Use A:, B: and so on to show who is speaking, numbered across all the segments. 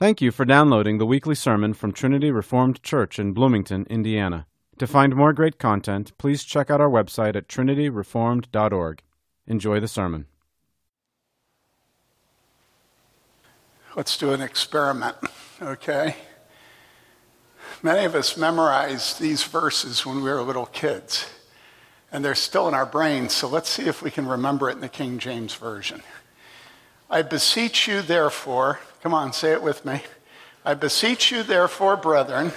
A: Thank you for downloading the weekly sermon from Trinity Reformed Church in Bloomington, Indiana. To find more great content, please check out our website at trinityreformed.org. Enjoy the sermon.
B: Let's do an experiment, okay? Many of us memorized these verses when we were little kids, and they're still in our brains, so let's see if we can remember it in the King James Version. I beseech you, therefore, come on, say it with me. I beseech you, therefore, brethren,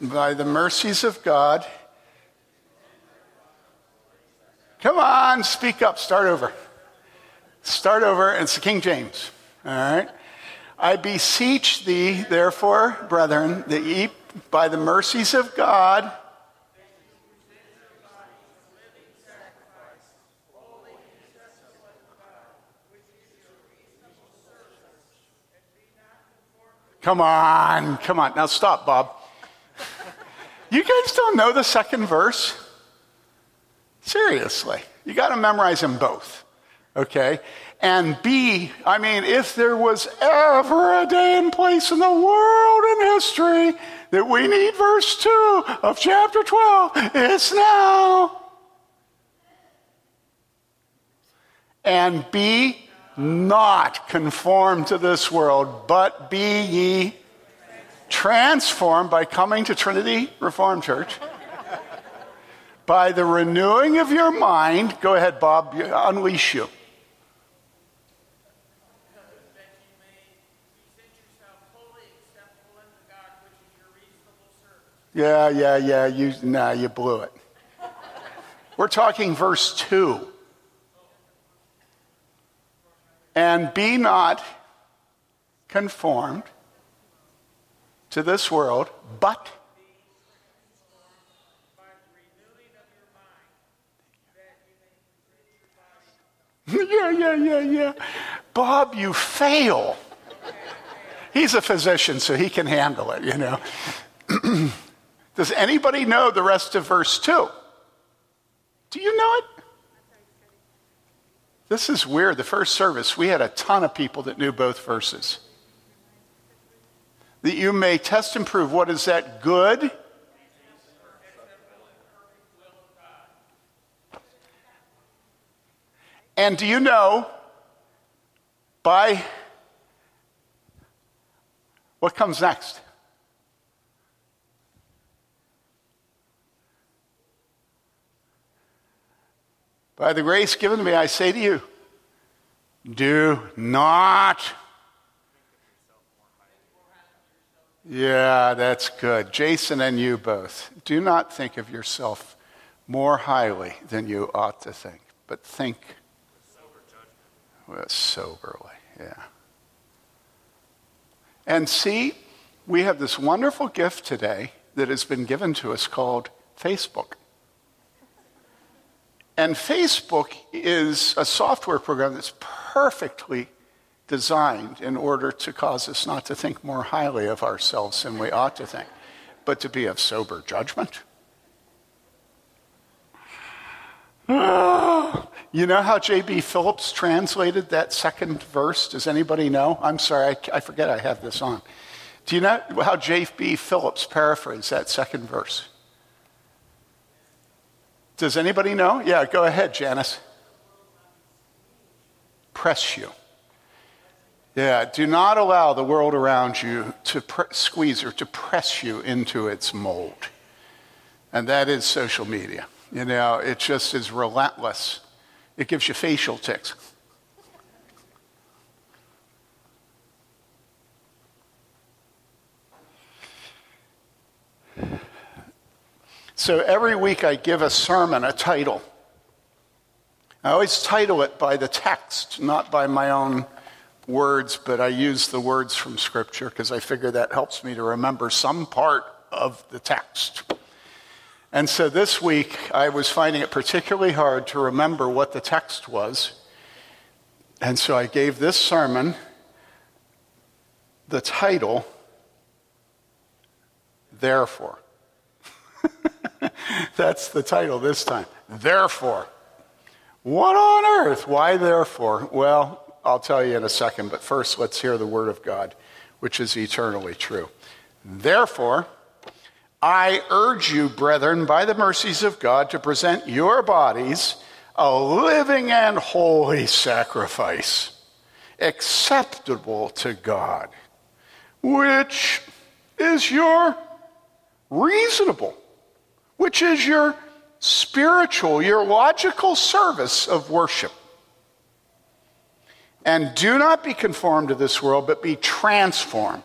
B: by the mercies of God. Come on, speak up, start over. Start over, it's the King James, all right? I beseech thee, therefore, brethren, that ye, by the mercies of God, Come on, come on. Now stop, Bob. You guys don't know the second verse? Seriously. You got to memorize them both. Okay? And B, I mean, if there was ever a day and place in the world in history that we need verse 2 of chapter 12, it's now. And B, not conformed to this world, but be ye transformed by coming to Trinity Reformed Church. by the renewing of your mind, go ahead, Bob, unleash you. Yeah, yeah, yeah. You, nah, you blew it. We're talking verse 2 and be not conformed to this world, but yeah, yeah, yeah, yeah. Bob, you fail. He's a physician, so he can handle it, you know. Does anybody know the rest of verse 2? Do you know it? This is weird. The first service, we had a ton of people that knew both verses. That you may test and prove what is that good? And do you know by what comes next? By the grace given to me, I say to you, do not. Yeah, that's good. Jason and you both. Do not think of yourself more highly than you ought to think, but think well, soberly. Yeah. And see, we have this wonderful gift today that has been given to us called Facebook. And Facebook is a software program that's perfectly designed in order to cause us not to think more highly of ourselves than we ought to think, but to be of sober judgment. Ah, you know how J.B. Phillips translated that second verse? Does anybody know? I'm sorry, I, I forget I have this on. Do you know how J.B. Phillips paraphrased that second verse? Does anybody know? Yeah, go ahead, Janice. Press you. Yeah, do not allow the world around you to pre- squeeze or to press you into its mold. And that is social media. You know, it just is relentless. It gives you facial tics. So every week I give a sermon a title. I always title it by the text, not by my own words, but I use the words from Scripture because I figure that helps me to remember some part of the text. And so this week I was finding it particularly hard to remember what the text was. And so I gave this sermon the title, Therefore. That's the title this time. Therefore. What on earth? Why therefore? Well, I'll tell you in a second, but first let's hear the word of God, which is eternally true. Therefore, I urge you, brethren, by the mercies of God, to present your bodies a living and holy sacrifice, acceptable to God, which is your reasonable, which is your spiritual, your logical service of worship. And do not be conformed to this world, but be transformed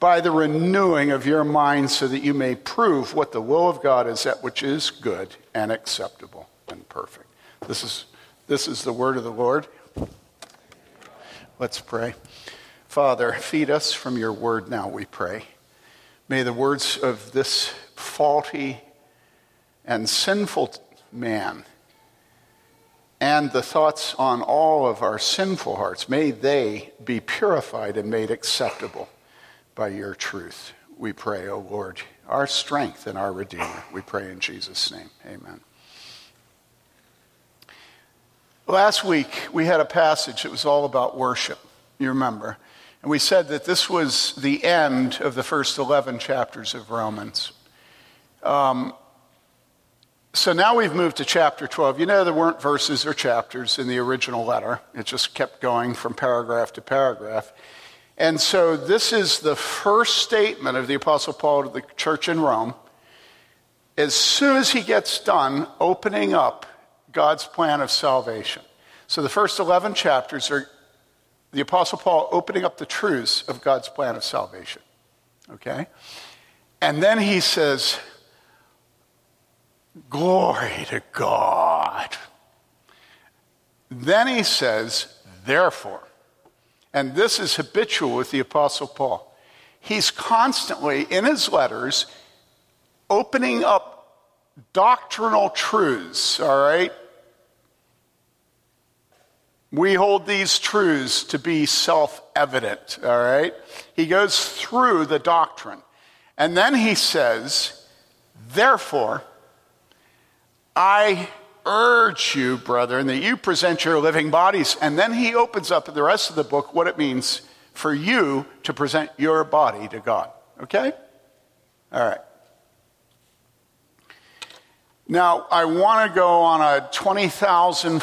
B: by the renewing of your mind so that you may prove what the will of God is, that which is good and acceptable and perfect. This is, this is the word of the Lord. Let's pray. Father, feed us from your word now, we pray. May the words of this faulty and sinful man and the thoughts on all of our sinful hearts, may they be purified and made acceptable by your truth. We pray, O oh Lord, our strength and our Redeemer. We pray in Jesus' name. Amen. Last week, we had a passage that was all about worship. You remember. And we said that this was the end of the first 11 chapters of Romans. Um, so now we've moved to chapter 12. You know, there weren't verses or chapters in the original letter, it just kept going from paragraph to paragraph. And so this is the first statement of the Apostle Paul to the church in Rome. As soon as he gets done opening up God's plan of salvation. So the first 11 chapters are the Apostle Paul opening up the truths of God's plan of salvation. Okay? And then he says, Glory to God. Then he says, therefore, and this is habitual with the Apostle Paul. He's constantly, in his letters, opening up doctrinal truths, all right? We hold these truths to be self evident, all right? He goes through the doctrine. And then he says, therefore, I urge you, brethren, that you present your living bodies. And then he opens up in the rest of the book what it means for you to present your body to God. Okay? All right. Now, I want to go on a 20,000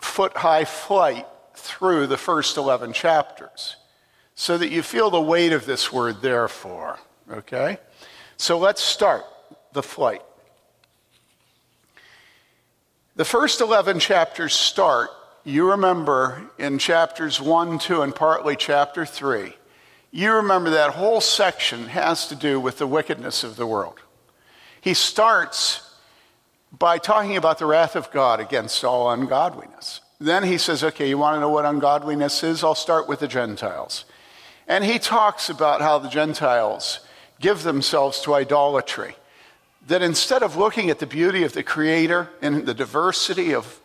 B: foot high flight through the first 11 chapters so that you feel the weight of this word, therefore. Okay? So let's start the flight. The first 11 chapters start, you remember, in chapters 1, 2, and partly chapter 3. You remember that whole section has to do with the wickedness of the world. He starts by talking about the wrath of God against all ungodliness. Then he says, okay, you want to know what ungodliness is? I'll start with the Gentiles. And he talks about how the Gentiles give themselves to idolatry that instead of looking at the beauty of the Creator and the diversity of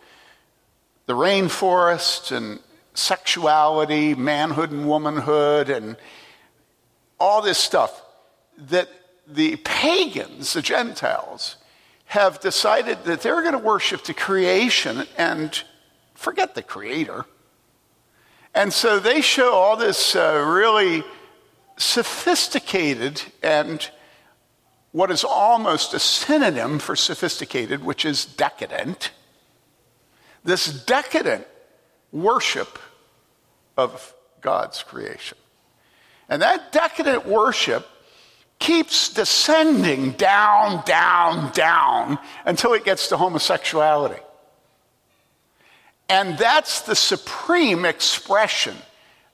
B: the rainforest and sexuality, manhood and womanhood, and all this stuff, that the pagans, the Gentiles, have decided that they're going to worship the creation and forget the Creator. And so they show all this uh, really sophisticated and what is almost a synonym for sophisticated, which is decadent. This decadent worship of God's creation. And that decadent worship keeps descending down, down, down until it gets to homosexuality. And that's the supreme expression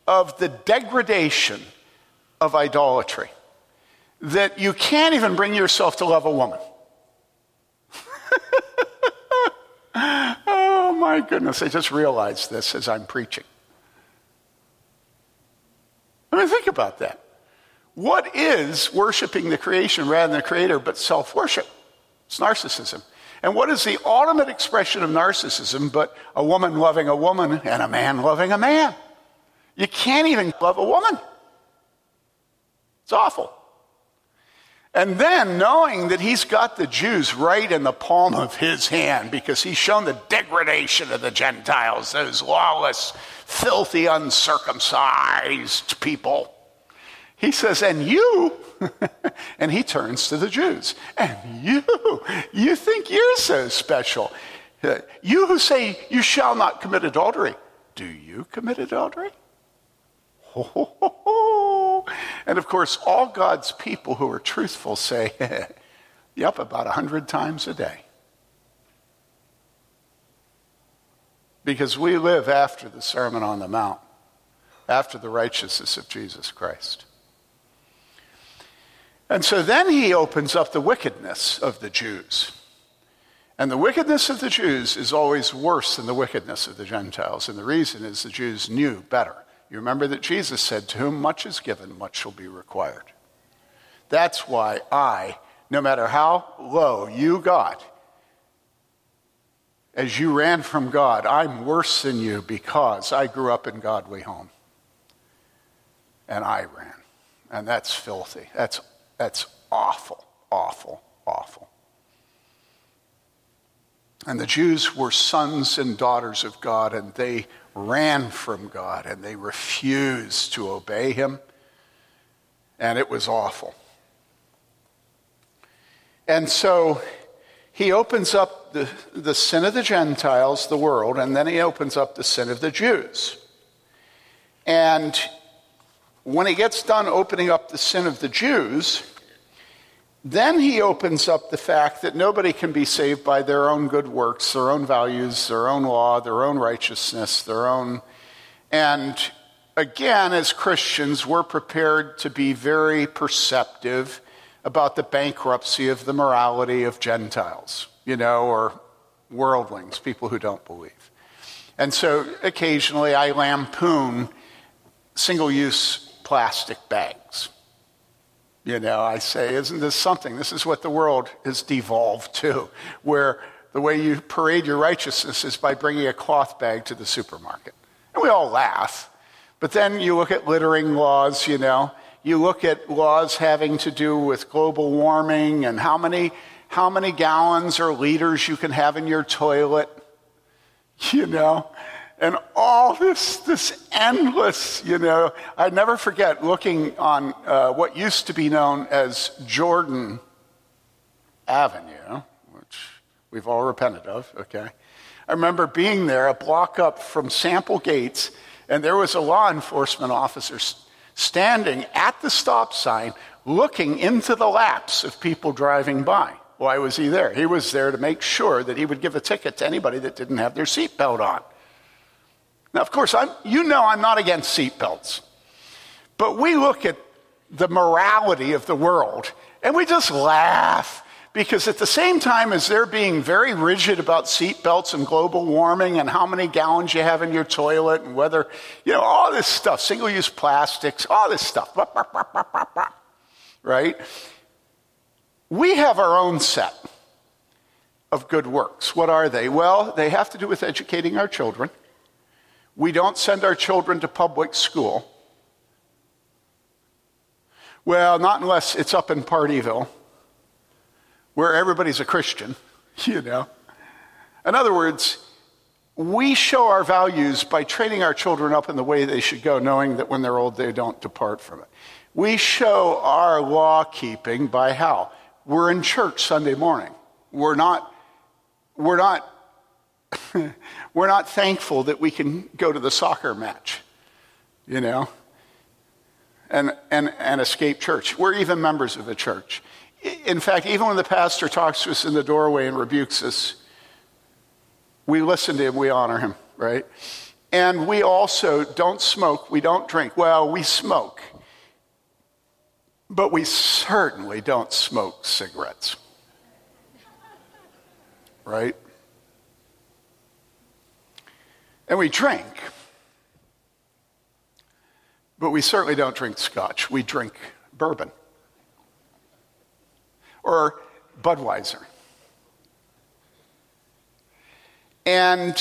B: of the degradation of idolatry that you can't even bring yourself to love a woman. oh my goodness, I just realized this as I'm preaching. I mean, think about that. What is worshiping the creation rather than the creator but self worship? It's narcissism. And what is the ultimate expression of narcissism but a woman loving a woman and a man loving a man? You can't even love a woman. It's awful. And then knowing that he's got the Jews right in the palm of his hand because he's shown the degradation of the Gentiles, those lawless, filthy, uncircumcised people. He says, and you, and he turns to the Jews, and you, you think you're so special. Uh, you who say you shall not commit adultery, do you commit adultery? And of course, all God's people who are truthful say, yep, about a hundred times a day. Because we live after the Sermon on the Mount, after the righteousness of Jesus Christ. And so then he opens up the wickedness of the Jews. And the wickedness of the Jews is always worse than the wickedness of the Gentiles. And the reason is the Jews knew better. You remember that Jesus said, To whom much is given, much shall be required. That's why I, no matter how low you got, as you ran from God, I'm worse than you because I grew up in godly home. And I ran. And that's filthy. That's, that's awful, awful, awful. And the Jews were sons and daughters of God, and they ran from God and they refused to obey him. And it was awful. And so he opens up the, the sin of the Gentiles, the world, and then he opens up the sin of the Jews. And when he gets done opening up the sin of the Jews, then he opens up the fact that nobody can be saved by their own good works, their own values, their own law, their own righteousness, their own. And again, as Christians, we're prepared to be very perceptive about the bankruptcy of the morality of Gentiles, you know, or worldlings, people who don't believe. And so occasionally I lampoon single use plastic bags you know, I say, isn't this something? This is what the world has devolved to, where the way you parade your righteousness is by bringing a cloth bag to the supermarket. And we all laugh. But then you look at littering laws, you know, you look at laws having to do with global warming and how many, how many gallons or liters you can have in your toilet, you know and all this, this endless, you know, I never forget looking on uh, what used to be known as Jordan Avenue, which we've all repented of, okay? I remember being there a block up from Sample Gates, and there was a law enforcement officer standing at the stop sign looking into the laps of people driving by. Why was he there? He was there to make sure that he would give a ticket to anybody that didn't have their seatbelt on. Now, of course, I'm, you know I'm not against seatbelts, but we look at the morality of the world and we just laugh because at the same time as they're being very rigid about seatbelts and global warming and how many gallons you have in your toilet and whether, you know, all this stuff, single use plastics, all this stuff, right? We have our own set of good works. What are they? Well, they have to do with educating our children. We don't send our children to public school. Well, not unless it's up in Partyville, where everybody's a Christian, you know. In other words, we show our values by training our children up in the way they should go, knowing that when they're old, they don't depart from it. We show our law keeping by how? We're in church Sunday morning. We're not, we're not We're not thankful that we can go to the soccer match, you know, and, and, and escape church. We're even members of a church. In fact, even when the pastor talks to us in the doorway and rebukes us, we listen to him, we honor him, right? And we also don't smoke, we don't drink. Well, we smoke, but we certainly don't smoke cigarettes, right? And we drink. But we certainly don't drink scotch. We drink bourbon or Budweiser. And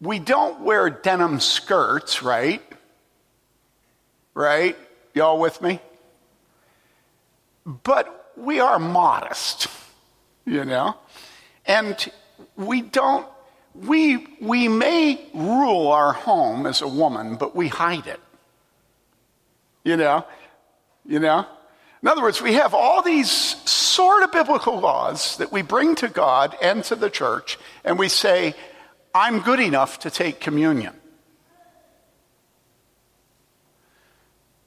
B: we don't wear denim skirts, right? Right? Y'all with me? but we are modest, you know? And we don't, we, we may rule our home as a woman, but we hide it. You know? You know? In other words, we have all these sort of biblical laws that we bring to God and to the church, and we say, I'm good enough to take communion.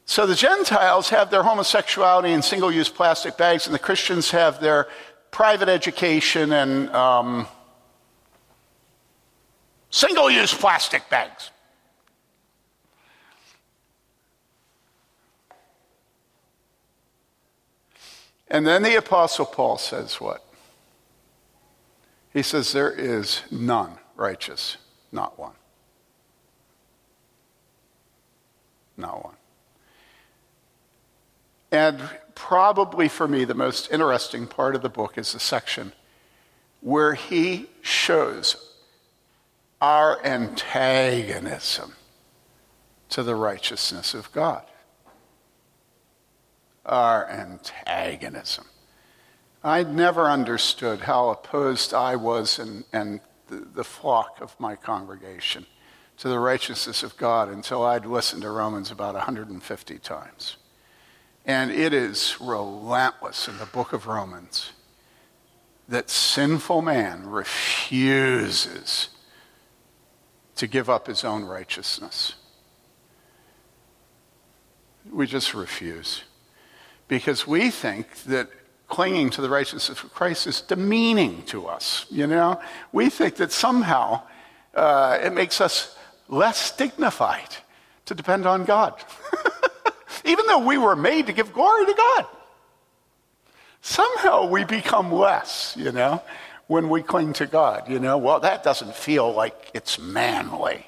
B: So the Gentiles have their homosexuality in single use plastic bags, and the Christians have their private education and um, single use plastic bags. And then the Apostle Paul says what? He says, There is none righteous, not one. Not one. And probably for me, the most interesting part of the book is the section where he shows our antagonism to the righteousness of God. Our antagonism. I never understood how opposed I was and, and the, the flock of my congregation to the righteousness of God until I'd listened to Romans about 150 times. And it is relentless in the book of Romans that sinful man refuses to give up his own righteousness. We just refuse. Because we think that clinging to the righteousness of Christ is demeaning to us. You know, we think that somehow uh, it makes us less dignified to depend on God. even though we were made to give glory to God. Somehow we become less, you know, when we cling to God, you know. Well, that doesn't feel like it's manly,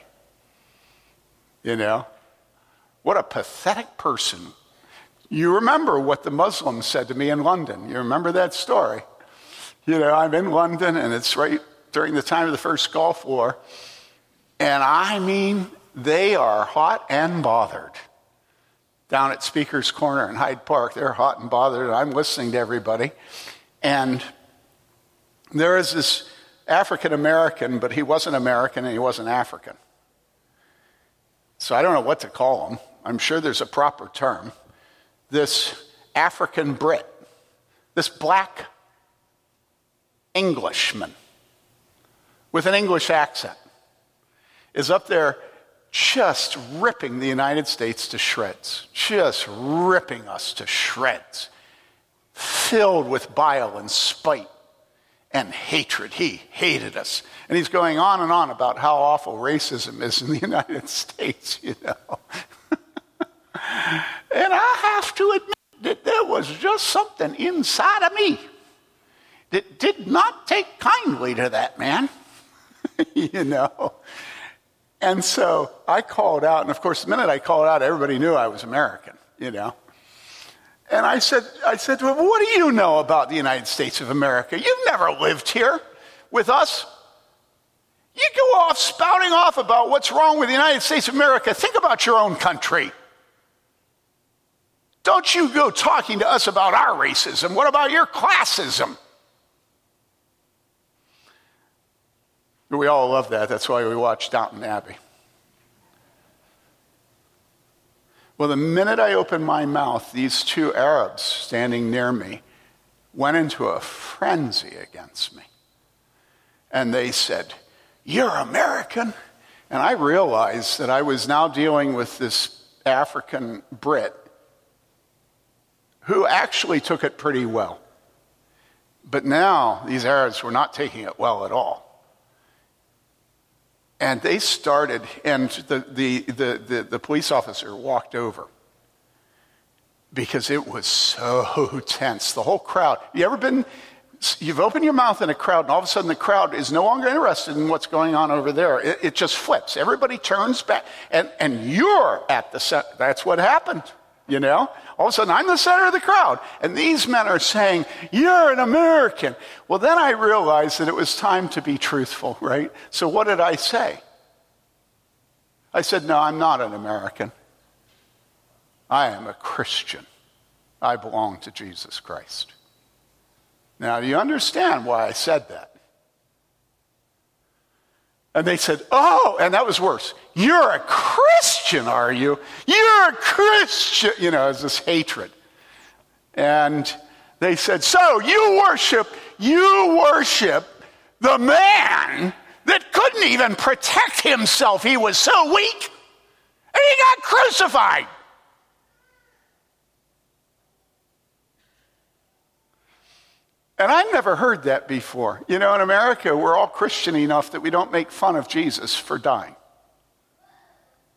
B: you know. What a pathetic person. You remember what the Muslims said to me in London. You remember that story? You know, I'm in London and it's right during the time of the first Gulf War. And I mean, they are hot and bothered down at Speaker's Corner in Hyde Park. They're hot and bothered, and I'm listening to everybody. And there is this African American, but he wasn't American and he wasn't African. So I don't know what to call him. I'm sure there's a proper term. This African Brit, this black Englishman with an English accent, is up there just ripping the United States to shreds, just ripping us to shreds, filled with bile and spite and hatred. He hated us. And he's going on and on about how awful racism is in the United States, you know. and I have to admit that there was just something inside of me that did not take kindly to that man, you know. And so I called out, and of course, the minute I called out, everybody knew I was American, you know. And I said, I said to him, What do you know about the United States of America? You've never lived here with us. You go off spouting off about what's wrong with the United States of America. Think about your own country. Don't you go talking to us about our racism. What about your classism? We all love that. That's why we watch Downton Abbey. Well, the minute I opened my mouth, these two Arabs standing near me went into a frenzy against me. And they said, You're American? And I realized that I was now dealing with this African Brit who actually took it pretty well. But now these Arabs were not taking it well at all. And they started, and the, the, the, the, the police officer walked over because it was so tense. The whole crowd. You ever been, you've opened your mouth in a crowd, and all of a sudden the crowd is no longer interested in what's going on over there. It, it just flips. Everybody turns back, and, and you're at the center. That's what happened, you know? All of a sudden, I'm the center of the crowd. And these men are saying, You're an American. Well, then I realized that it was time to be truthful, right? So what did I say? I said, No, I'm not an American. I am a Christian. I belong to Jesus Christ. Now, do you understand why I said that? And they said, Oh, and that was worse. You're a Christian, are you? You're a Christian. You know, it's this hatred. And they said, So you worship, you worship the man that couldn't even protect himself. He was so weak. And he got crucified. And I've never heard that before. You know, in America, we're all Christian enough that we don't make fun of Jesus for dying.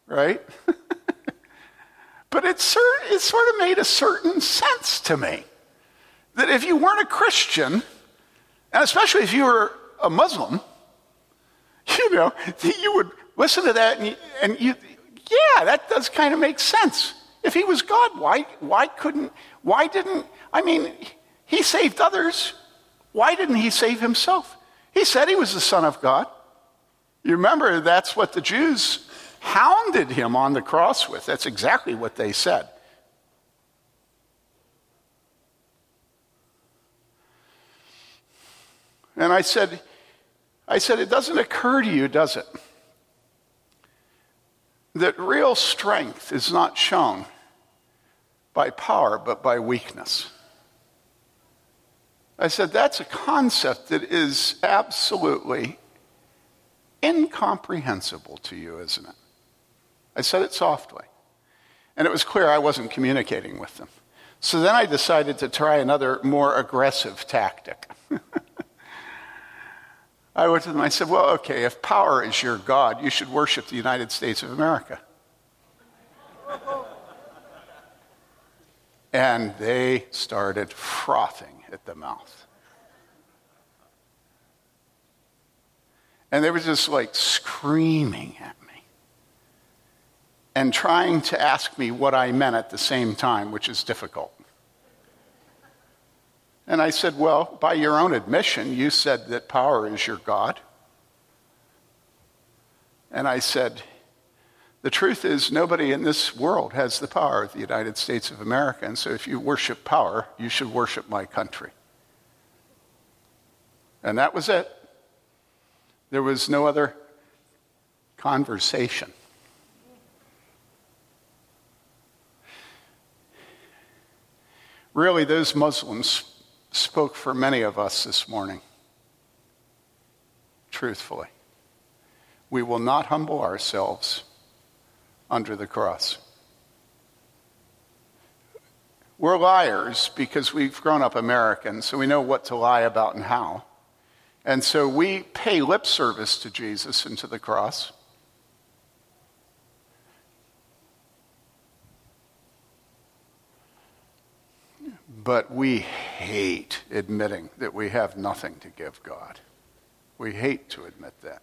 B: Right? but it, it sort of made a certain sense to me that if you weren't a Christian, and especially if you were a Muslim, you know, you would listen to that and you, and you yeah, that does kind of make sense. If he was God, why, why couldn't, why didn't, I mean, he saved others. Why didn't he save himself? He said he was the Son of God. You remember that's what the Jews hounded him on the cross with. That's exactly what they said. And I said, I said, it doesn't occur to you, does it? That real strength is not shown by power, but by weakness. I said, that's a concept that is absolutely incomprehensible to you, isn't it? I said it softly. And it was clear I wasn't communicating with them. So then I decided to try another more aggressive tactic. I went to them, I said, Well, okay, if power is your God, you should worship the United States of America. And they started frothing at the mouth. And they were just like screaming at me and trying to ask me what I meant at the same time, which is difficult. And I said, Well, by your own admission, you said that power is your God. And I said, the truth is, nobody in this world has the power of the United States of America. And so if you worship power, you should worship my country. And that was it. There was no other conversation. Really, those Muslims spoke for many of us this morning, truthfully. We will not humble ourselves under the cross. We're liars because we've grown up American, so we know what to lie about and how. And so we pay lip service to Jesus and to the cross. But we hate admitting that we have nothing to give God. We hate to admit that.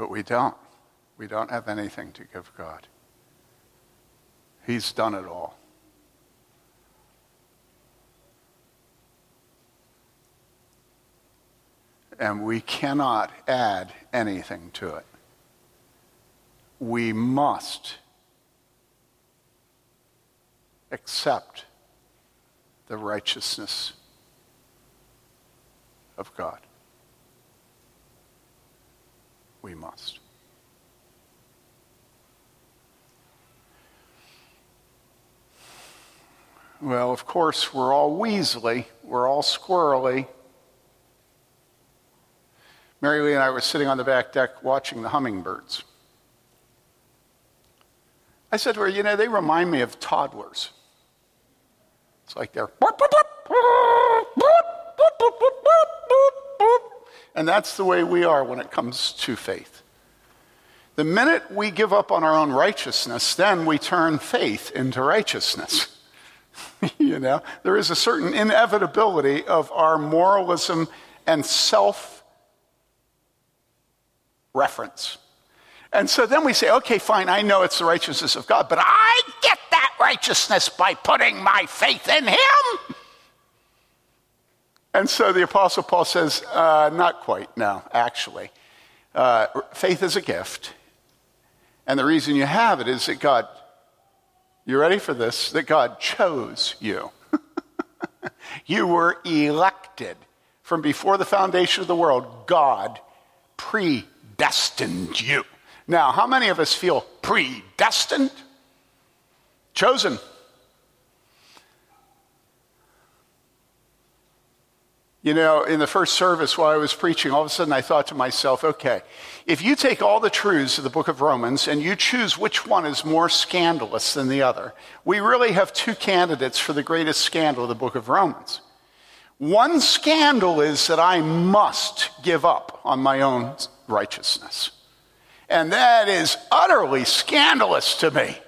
B: But we don't. We don't have anything to give God. He's done it all. And we cannot add anything to it. We must accept the righteousness of God we must. Well, of course, we're all weaselly, we're all squirrely. Mary Lee and I were sitting on the back deck watching the hummingbirds. I said to her, You know, they remind me of toddlers. It's like they're. And that's the way we are when it comes to faith. The minute we give up on our own righteousness, then we turn faith into righteousness. you know, there is a certain inevitability of our moralism and self reference. And so then we say, okay, fine, I know it's the righteousness of God, but I get that righteousness by putting my faith in Him. And so the Apostle Paul says, uh, not quite, no, actually. Uh, faith is a gift. And the reason you have it is that God, you ready for this? That God chose you. you were elected from before the foundation of the world. God predestined you. Now, how many of us feel predestined? Chosen. You know, in the first service while I was preaching, all of a sudden I thought to myself, okay, if you take all the truths of the book of Romans and you choose which one is more scandalous than the other, we really have two candidates for the greatest scandal of the book of Romans. One scandal is that I must give up on my own righteousness. And that is utterly scandalous to me.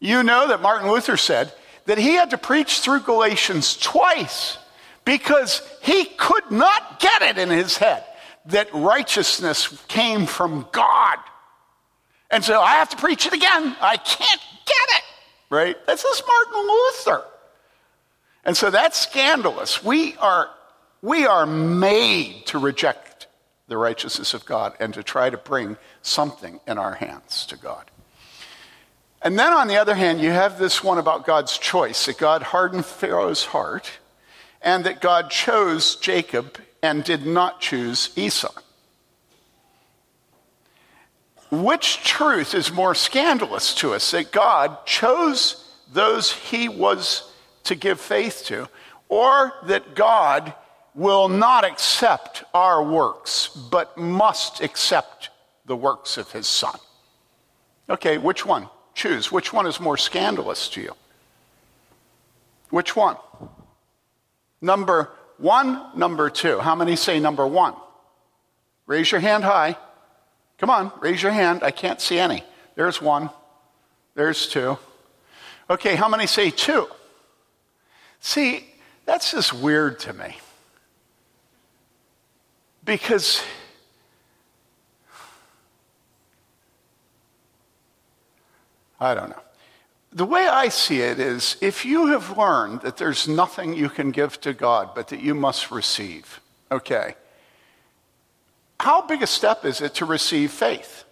B: You know that Martin Luther said that he had to preach through Galatians twice because he could not get it in his head that righteousness came from God. And so I have to preach it again. I can't get it, right? This is Martin Luther. And so that's scandalous. We are, we are made to reject the righteousness of God and to try to bring something in our hands to God. And then on the other hand, you have this one about God's choice that God hardened Pharaoh's heart and that God chose Jacob and did not choose Esau. Which truth is more scandalous to us that God chose those he was to give faith to, or that God will not accept our works, but must accept the works of his Son? Okay, which one? Choose. Which one is more scandalous to you? Which one? Number one, number two. How many say number one? Raise your hand high. Come on, raise your hand. I can't see any. There's one. There's two. Okay, how many say two? See, that's just weird to me. Because I don't know the way I see it is if you have learned that there's nothing you can give to God, but that you must receive, okay, how big a step is it to receive faith?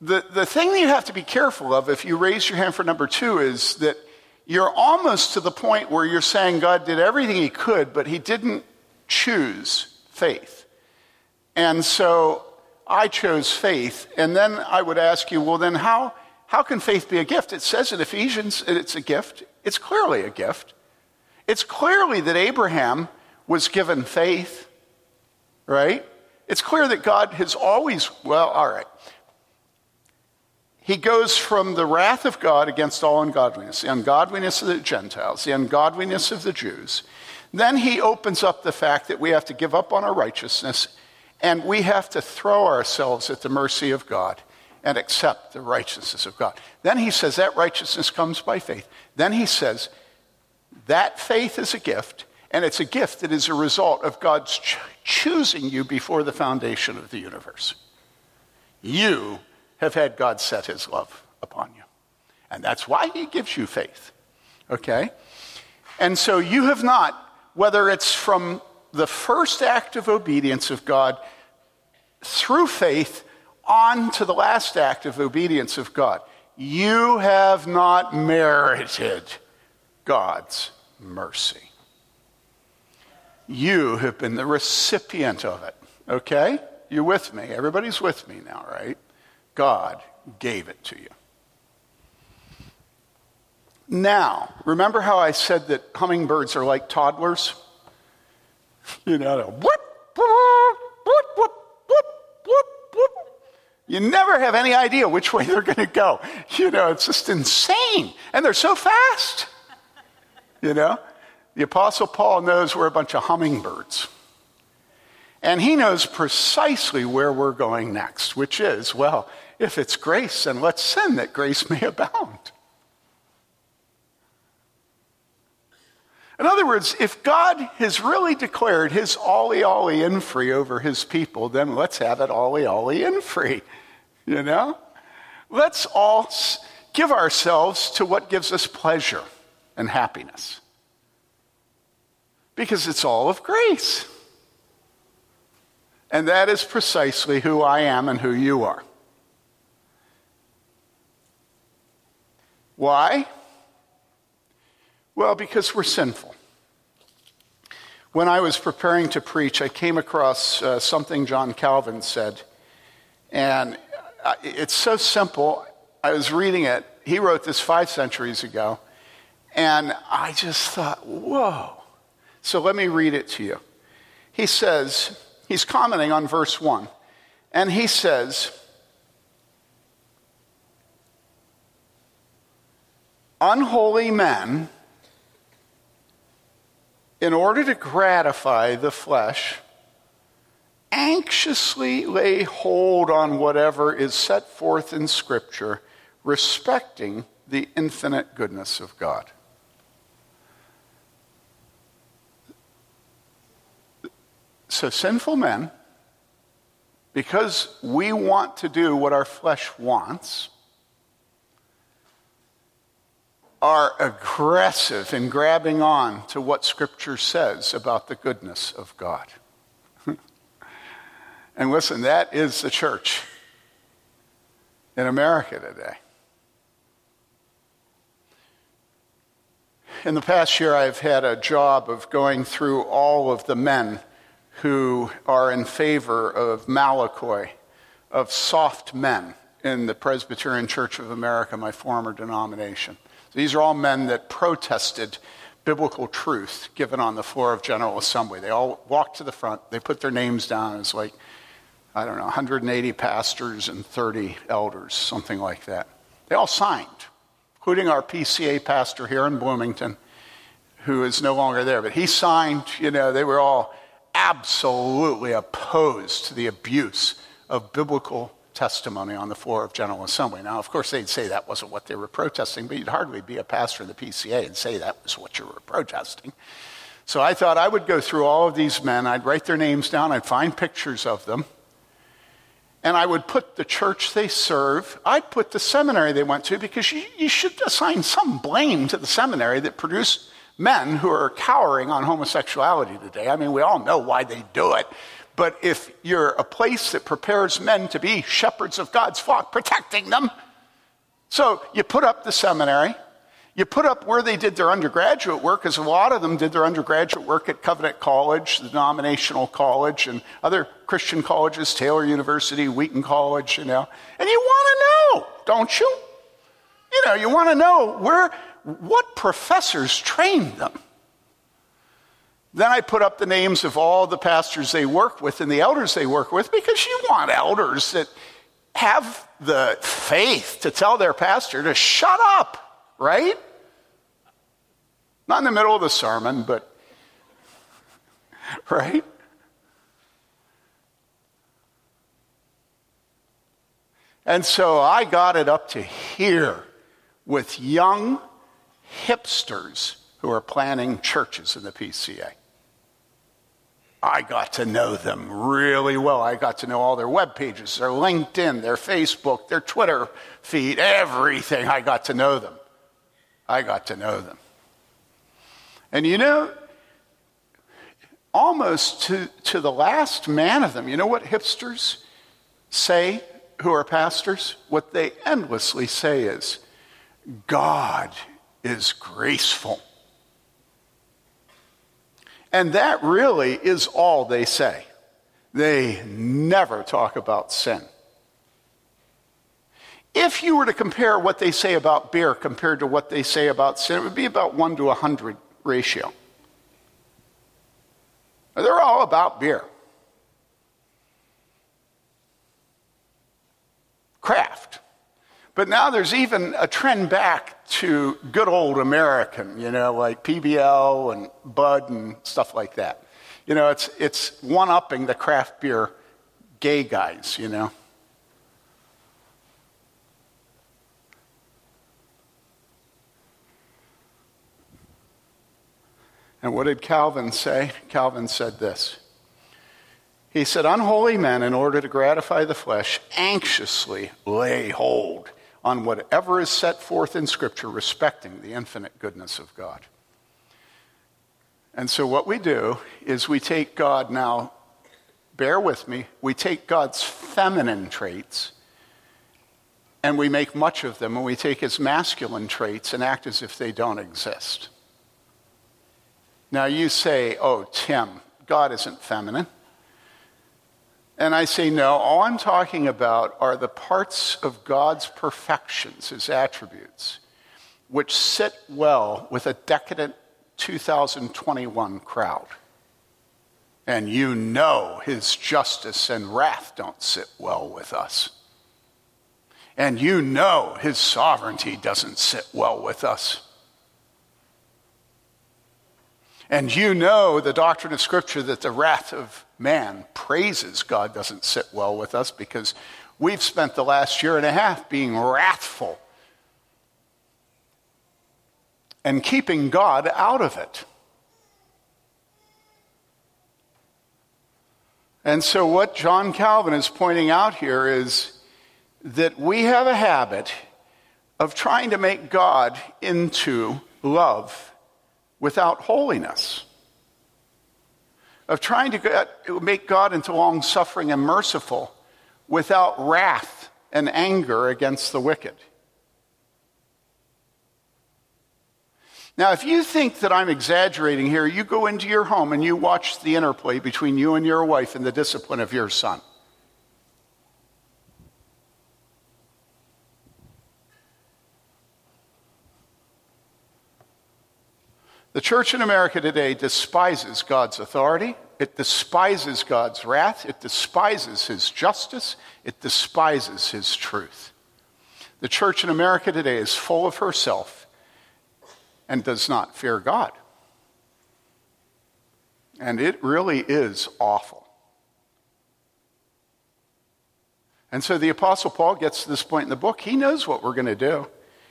B: The, the thing that you have to be careful of if you raise your hand for number two is that you're almost to the point where you're saying God did everything he could, but he didn't choose faith. And so I chose faith. And then I would ask you, well, then how, how can faith be a gift? It says in Ephesians it's a gift. It's clearly a gift. It's clearly that Abraham was given faith, right? It's clear that God has always, well, all right. He goes from the wrath of God against all ungodliness, the ungodliness of the Gentiles, the ungodliness of the Jews. Then he opens up the fact that we have to give up on our righteousness and we have to throw ourselves at the mercy of God and accept the righteousness of God. Then he says that righteousness comes by faith. Then he says that faith is a gift, and it's a gift that is a result of God's ch- choosing you before the foundation of the universe. You have had God set his love upon you. And that's why he gives you faith. Okay? And so you have not, whether it's from the first act of obedience of God through faith on to the last act of obedience of God. You have not merited God's mercy. You have been the recipient of it. Okay? You're with me? Everybody's with me now, right? God gave it to you. Now, remember how I said that hummingbirds are like toddlers? You know, whoop, You never have any idea which way they're going to go. You know, it's just insane. And they're so fast. You know? The Apostle Paul knows we're a bunch of hummingbirds. And he knows precisely where we're going next, which is, well, if it's grace, then let's sin that grace may abound. In other words, if God has really declared his ollie ollie in free over his people, then let's have it ollie ollie in free. You know? Let's all give ourselves to what gives us pleasure and happiness. Because it's all of grace. And that is precisely who I am and who you are. Why? Well, because we're sinful. When I was preparing to preach, I came across uh, something John Calvin said. And it's so simple. I was reading it. He wrote this five centuries ago. And I just thought, whoa. So let me read it to you. He says, he's commenting on verse 1. And he says, Unholy men in order to gratify the flesh, anxiously lay hold on whatever is set forth in Scripture respecting the infinite goodness of God. So, sinful men, because we want to do what our flesh wants, are aggressive in grabbing on to what Scripture says about the goodness of God. And listen, that is the church in America today. In the past year, I've had a job of going through all of the men who are in favor of Malakoi, of soft men in the Presbyterian Church of America, my former denomination. These are all men that protested biblical truth given on the floor of General Assembly. They all walked to the front, they put their names down as like, I don't know, 180 pastors and 30 elders, something like that. They all signed, including our PCA pastor here in Bloomington, who is no longer there. But he signed, you know, they were all absolutely opposed to the abuse of biblical testimony on the floor of General Assembly. Now, of course, they'd say that wasn't what they were protesting, but you'd hardly be a pastor in the PCA and say that was what you were protesting. So I thought I would go through all of these men, I'd write their names down, I'd find pictures of them, and I would put the church they serve, I'd put the seminary they went to, because you, you should assign some blame to the seminary that produced men who are cowering on homosexuality today. I mean, we all know why they do it. But if you're a place that prepares men to be shepherds of God's flock, protecting them, so you put up the seminary, you put up where they did their undergraduate work, because a lot of them did their undergraduate work at Covenant College, the denominational college, and other Christian colleges, Taylor University, Wheaton College, you know. And you want to know, don't you? You know, you want to know where, what professors trained them. Then I put up the names of all the pastors they work with and the elders they work with because you want elders that have the faith to tell their pastor to shut up, right? Not in the middle of the sermon, but, right? And so I got it up to here with young hipsters who are planning churches in the PCA. I got to know them really well. I got to know all their web pages, their LinkedIn, their Facebook, their Twitter feed, everything. I got to know them. I got to know them. And you know, almost to, to the last man of them, you know what hipsters say who are pastors? What they endlessly say is, God is graceful. And that really is all they say. They never talk about sin. If you were to compare what they say about beer compared to what they say about sin, it would be about 1 to 100 ratio. They're all about beer. Craft. But now there's even a trend back to good old American, you know, like PBR and Bud and stuff like that. You know, it's, it's one upping the craft beer gay guys, you know. And what did Calvin say? Calvin said this. He said, Unholy men, in order to gratify the flesh, anxiously lay hold on whatever is set forth in Scripture respecting the infinite goodness of God. And so, what we do is we take God now, bear with me, we take God's feminine traits and we make much of them, and we take his masculine traits and act as if they don't exist. Now, you say, oh, Tim, God isn't feminine. And I say, no, all I'm talking about are the parts of God's perfections, his attributes, which sit well with a decadent 2021 crowd. And you know his justice and wrath don't sit well with us. And you know his sovereignty doesn't sit well with us. And you know the doctrine of Scripture that the wrath of man praises God doesn't sit well with us because we've spent the last year and a half being wrathful and keeping God out of it. And so, what John Calvin is pointing out here is that we have a habit of trying to make God into love without holiness, of trying to make God into long suffering and merciful without wrath and anger against the wicked. Now, if you think that I'm exaggerating here, you go into your home and you watch the interplay between you and your wife and the discipline of your son. The church in America today despises God's authority. It despises God's wrath. It despises his justice. It despises his truth. The church in America today is full of herself and does not fear God. And it really is awful. And so the Apostle Paul gets to this point in the book. He knows what we're going to do.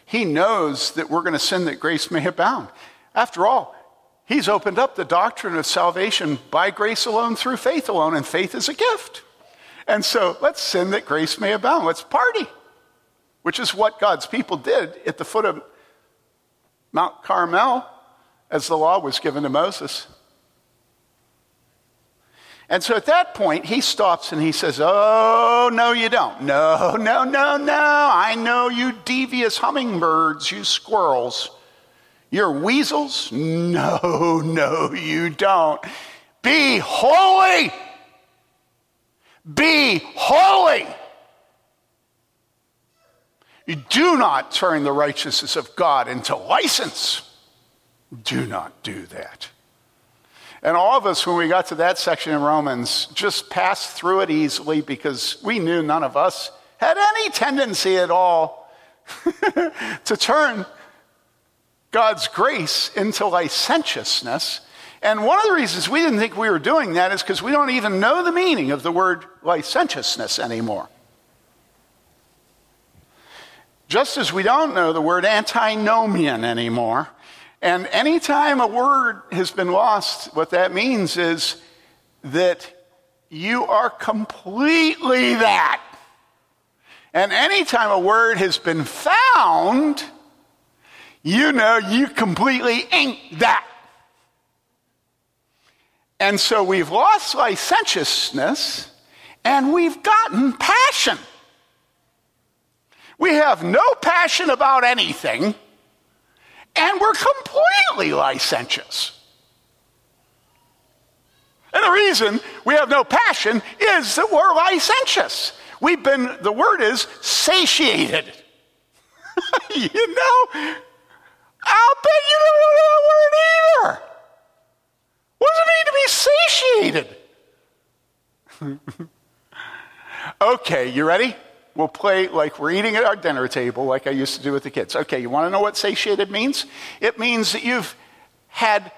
B: He knows that we're going to sin that grace may abound. After all, he's opened up the doctrine of salvation by grace alone through faith alone, and faith is a gift. And so let's sin that grace may abound. Let's party, which is what God's people did at the foot of Mount Carmel as the law was given to Moses. And so at that point, he stops and he says, Oh, no, you don't. No, no, no, no. I know you devious hummingbirds, you squirrels. You're weasels? No, no, you don't. Be holy. Be holy. You do not turn the righteousness of God into license. Do not do that. And all of us, when we got to that section in Romans, just passed through it easily because we knew none of us had any tendency at all to turn God's grace into licentiousness. And one of the reasons we didn't think we were doing that is because we don't even know the meaning of the word licentiousness anymore. Just as we don't know the word antinomian anymore. And anytime a word has been lost, what that means is that you are completely that. And anytime a word has been found, you know you completely ain't that. And so we've lost licentiousness and we've gotten passion. We have no passion about anything and we're completely licentious. And the reason we have no passion is that we're licentious. We've been, the word is satiated. you know, I'll bet you don't know that word either. What does it mean to be satiated? okay, you ready? We'll play like we're eating at our dinner table, like I used to do with the kids. Okay, you want to know what satiated means? It means that you've had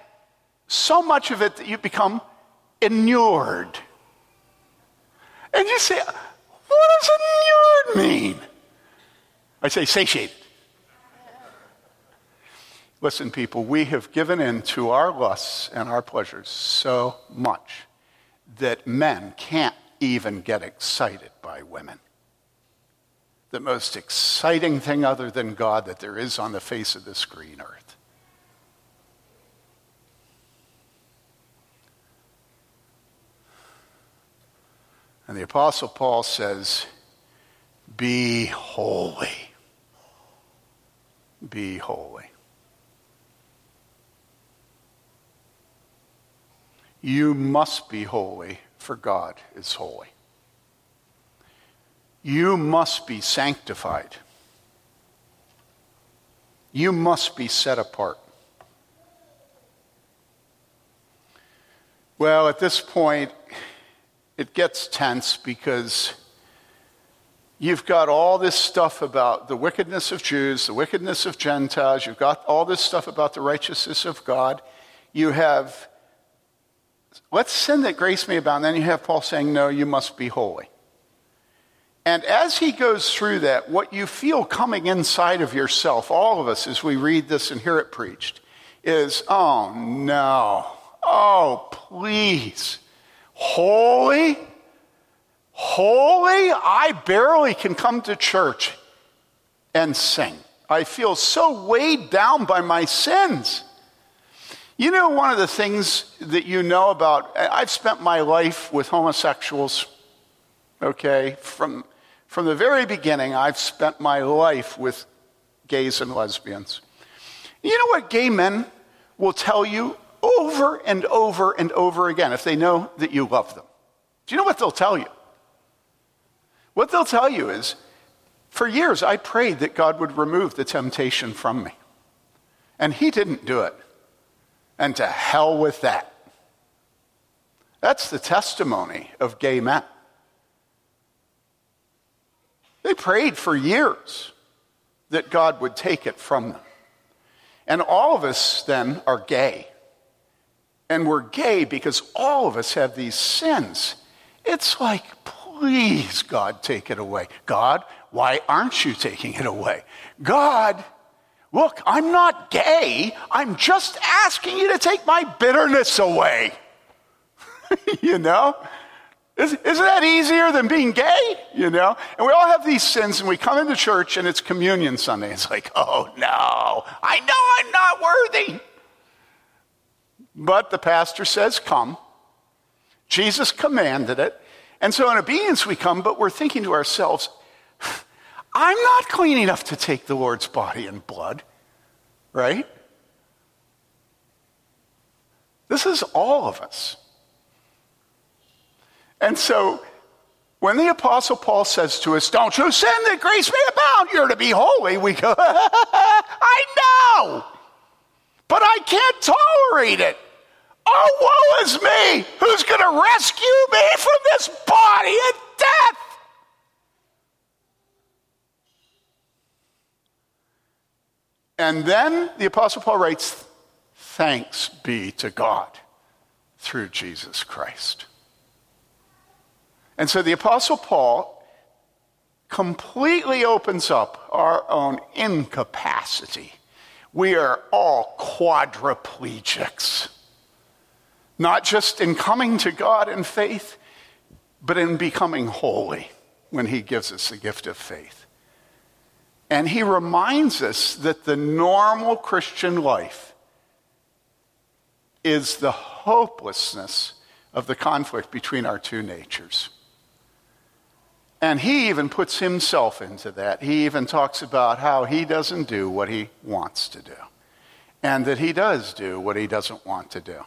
B: so much of it that you've become inured. And you say, what does inured mean? I say satiated. Listen, people, we have given in to our lusts and our pleasures so much that men can't even get excited by women. The most exciting thing other than God that there is on the face of this green earth. And the Apostle Paul says, Be holy. Be holy. You must be holy, for God is holy. You must be sanctified. You must be set apart. Well, at this point, it gets tense because you've got all this stuff about the wickedness of Jews, the wickedness of Gentiles, you've got all this stuff about the righteousness of God. You have, let's sin that grace may abound. Then you have Paul saying, no, you must be holy. And as he goes through that, what you feel coming inside of yourself, all of us, as we read this and hear it preached, is, oh no, oh please, holy, holy, I barely can come to church and sing. I feel so weighed down by my sins. You know, one of the things that you know about, I've spent my life with homosexuals, okay, from from the very beginning, I've spent my life with gays and lesbians. You know what gay men will tell you over and over and over again if they know that you love them? Do you know what they'll tell you? What they'll tell you is, for years I prayed that God would remove the temptation from me. And He didn't do it. And to hell with that. That's the testimony of gay men. They prayed for years that God would take it from them. And all of us then are gay. And we're gay because all of us have these sins. It's like, please, God, take it away. God, why aren't you taking it away? God, look, I'm not gay. I'm just asking you to take my bitterness away. you know? Isn't that easier than being gay? You know? And we all have these sins, and we come into church, and it's communion Sunday. It's like, oh no, I know I'm not worthy. But the pastor says, come. Jesus commanded it. And so in obedience we come, but we're thinking to ourselves, I'm not clean enough to take the Lord's body and blood, right? This is all of us. And so when the Apostle Paul says to us, Don't you sin that grace may abound, you're to be holy, we go, I know, but I can't tolerate it. Oh, woe is me! Who's going to rescue me from this body of death? And then the Apostle Paul writes, Thanks be to God through Jesus Christ. And so the Apostle Paul completely opens up our own incapacity. We are all quadriplegics, not just in coming to God in faith, but in becoming holy when He gives us the gift of faith. And He reminds us that the normal Christian life is the hopelessness of the conflict between our two natures. And he even puts himself into that. He even talks about how he doesn't do what he wants to do, and that he does do what he doesn't want to do.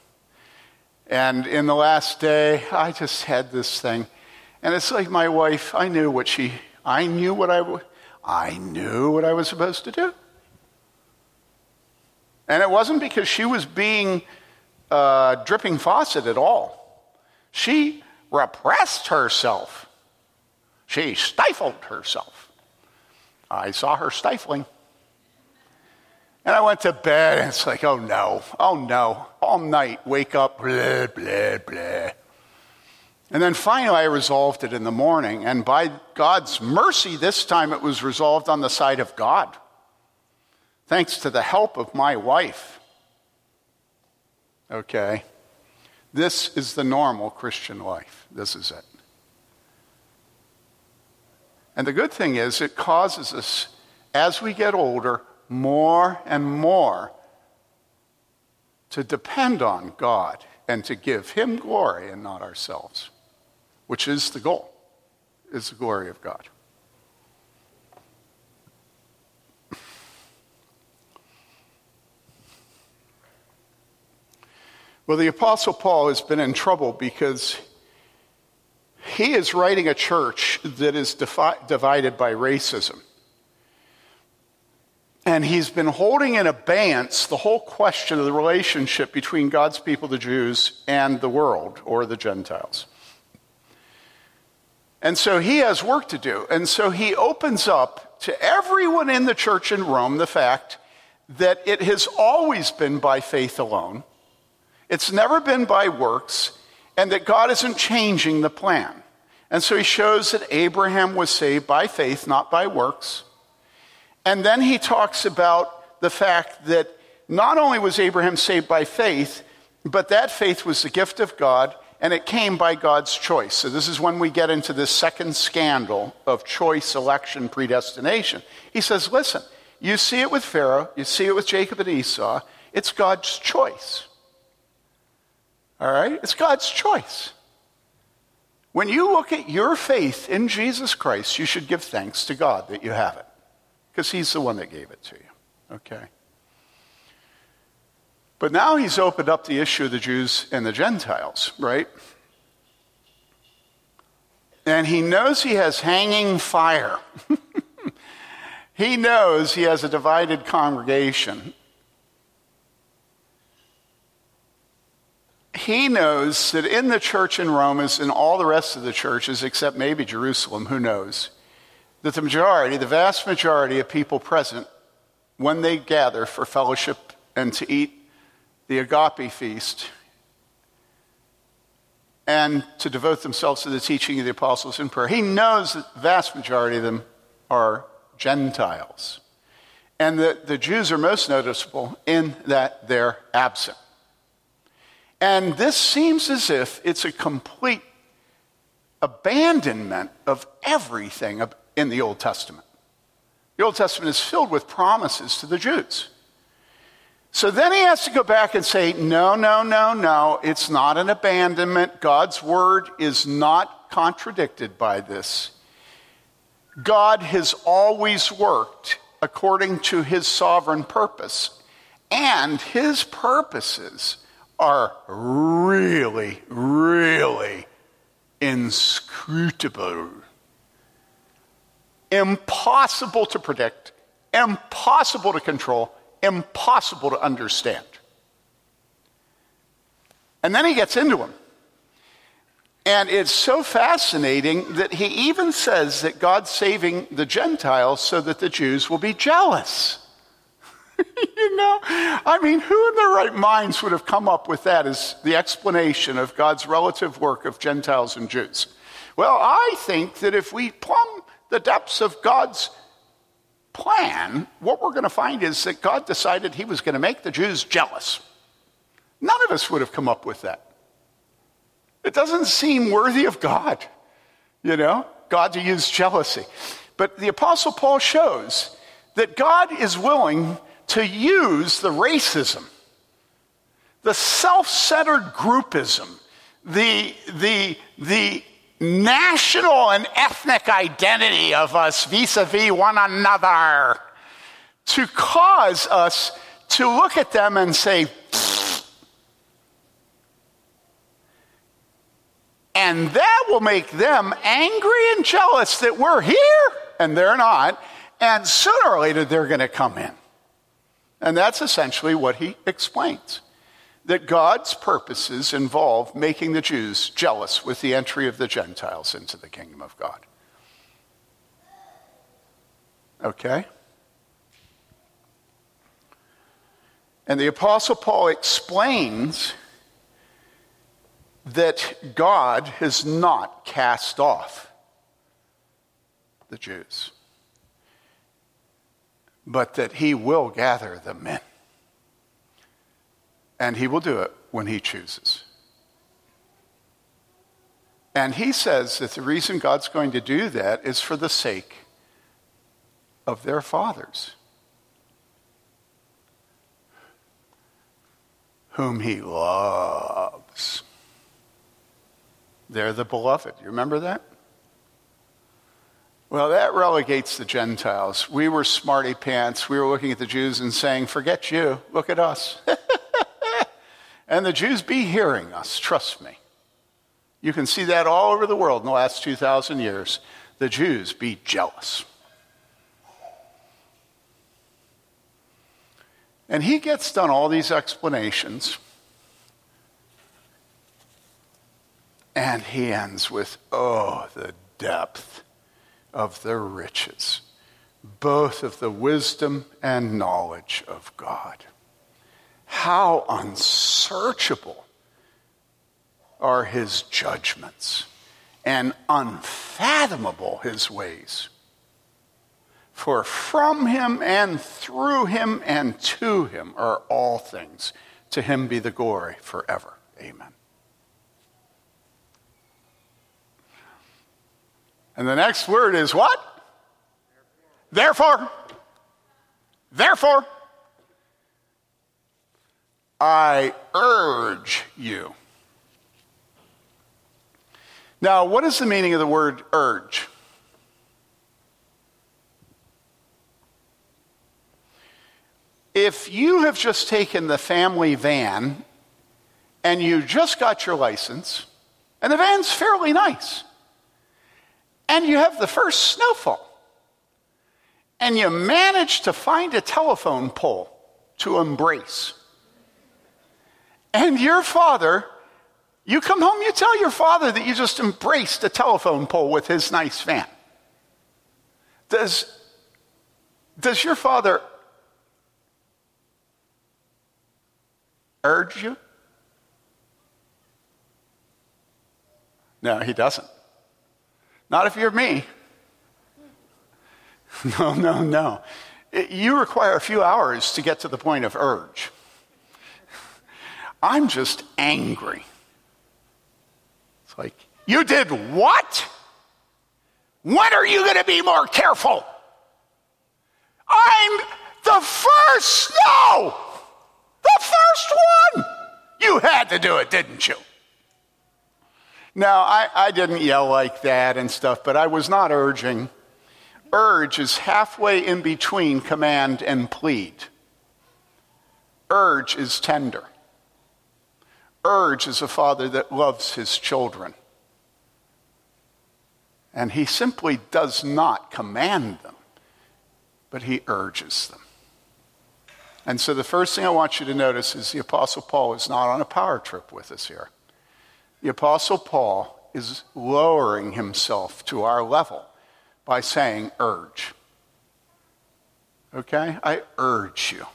B: And in the last day, I just had this thing, and it's like my wife. I knew what she. I knew what I. I knew what I was supposed to do, and it wasn't because she was being uh, dripping faucet at all. She repressed herself she stifled herself. I saw her stifling. And I went to bed, and it's like, oh no, oh no. All night, wake up, blah, blah, blah. And then finally, I resolved it in the morning. And by God's mercy, this time it was resolved on the side of God. Thanks to the help of my wife. Okay. This is the normal Christian life. This is it. And the good thing is, it causes us, as we get older, more and more to depend on God and to give Him glory and not ourselves, which is the goal. is the glory of God. Well, the Apostle Paul has been in trouble because he is writing a church that is defi- divided by racism. And he's been holding in abeyance the whole question of the relationship between God's people, the Jews, and the world, or the Gentiles. And so he has work to do. And so he opens up to everyone in the church in Rome the fact that it has always been by faith alone it's never been by works, and that God isn't changing the plan. And so he shows that Abraham was saved by faith, not by works. And then he talks about the fact that not only was Abraham saved by faith, but that faith was the gift of God, and it came by God's choice. So this is when we get into this second scandal of choice, election, predestination. He says, listen, you see it with Pharaoh, you see it with Jacob and Esau, it's God's choice. All right? It's God's choice. When you look at your faith in Jesus Christ, you should give thanks to God that you have it, because He's the one that gave it to you. Okay? But now He's opened up the issue of the Jews and the Gentiles, right? And He knows He has hanging fire. he knows He has a divided congregation. he knows that in the church in Rome, as in all the rest of the churches, except maybe Jerusalem, who knows, that the majority, the vast majority of people present, when they gather for fellowship and to eat the agape feast and to devote themselves to the teaching of the apostles in prayer, he knows that the vast majority of them are Gentiles. And that the Jews are most noticeable in that they're absent. And this seems as if it's a complete abandonment of everything in the Old Testament. The Old Testament is filled with promises to the Jews. So then he has to go back and say, no, no, no, no, it's not an abandonment. God's word is not contradicted by this. God has always worked according to his sovereign purpose, and his purposes are really, really inscrutable. Impossible to predict, impossible to control, impossible to understand. And then he gets into them. And it's so fascinating that he even says that God's saving the Gentiles so that the Jews will be jealous. you know, I mean, who in their right minds would have come up with that as the explanation of God's relative work of Gentiles and Jews? Well, I think that if we plumb the depths of God's plan, what we're going to find is that God decided he was going to make the Jews jealous. None of us would have come up with that. It doesn't seem worthy of God, you know, God to use jealousy. But the Apostle Paul shows that God is willing to use the racism, the self centered groupism, the, the, the national and ethnic identity of us vis a vis one another to cause us to look at them and say, and that will make them angry and jealous that we're here and they're not. And sooner or later, they're going to come in. And that's essentially what he explains that God's purposes involve making the Jews jealous with the entry of the Gentiles into the kingdom of God. Okay? And the Apostle Paul explains that God has not cast off the Jews but that he will gather the men. And he will do it when he chooses. And he says that the reason God's going to do that is for the sake of their fathers, whom he loves. They're the beloved. You remember that? Well, that relegates the Gentiles. We were smarty pants. We were looking at the Jews and saying, Forget you, look at us. and the Jews be hearing us, trust me. You can see that all over the world in the last 2,000 years. The Jews be jealous. And he gets done all these explanations. And he ends with, oh, the depth of the riches, both of the wisdom and knowledge of God. How unsearchable are his judgments and unfathomable his ways. For from him and through him and to him are all things. To him be the glory forever. Amen. And the next word is what? Therefore. Therefore. I urge you. Now, what is the meaning of the word urge? If you have just taken the family van and you just got your license, and the van's fairly nice, and you have the first snowfall, and you manage to find a telephone pole to embrace, and your father, you come home, you tell your father that you just embraced a telephone pole with his nice van. Does, does your father urge you? No, he doesn't. Not if you're me. No, no, no. It, you require a few hours to get to the point of urge. I'm just angry. It's like, you did what? When are you going to be more careful? I'm the first snow. The first one! You had to do it, didn't you? Now, I, I didn't yell like that and stuff, but I was not urging. Urge is halfway in between command and plead. Urge is tender. Urge is a father that loves his children. And he simply does not command them, but he urges them. And so the first thing I want you to notice is the Apostle Paul is not on a power trip with us here. The Apostle Paul is lowering himself to our level by saying, urge. Okay? I urge you.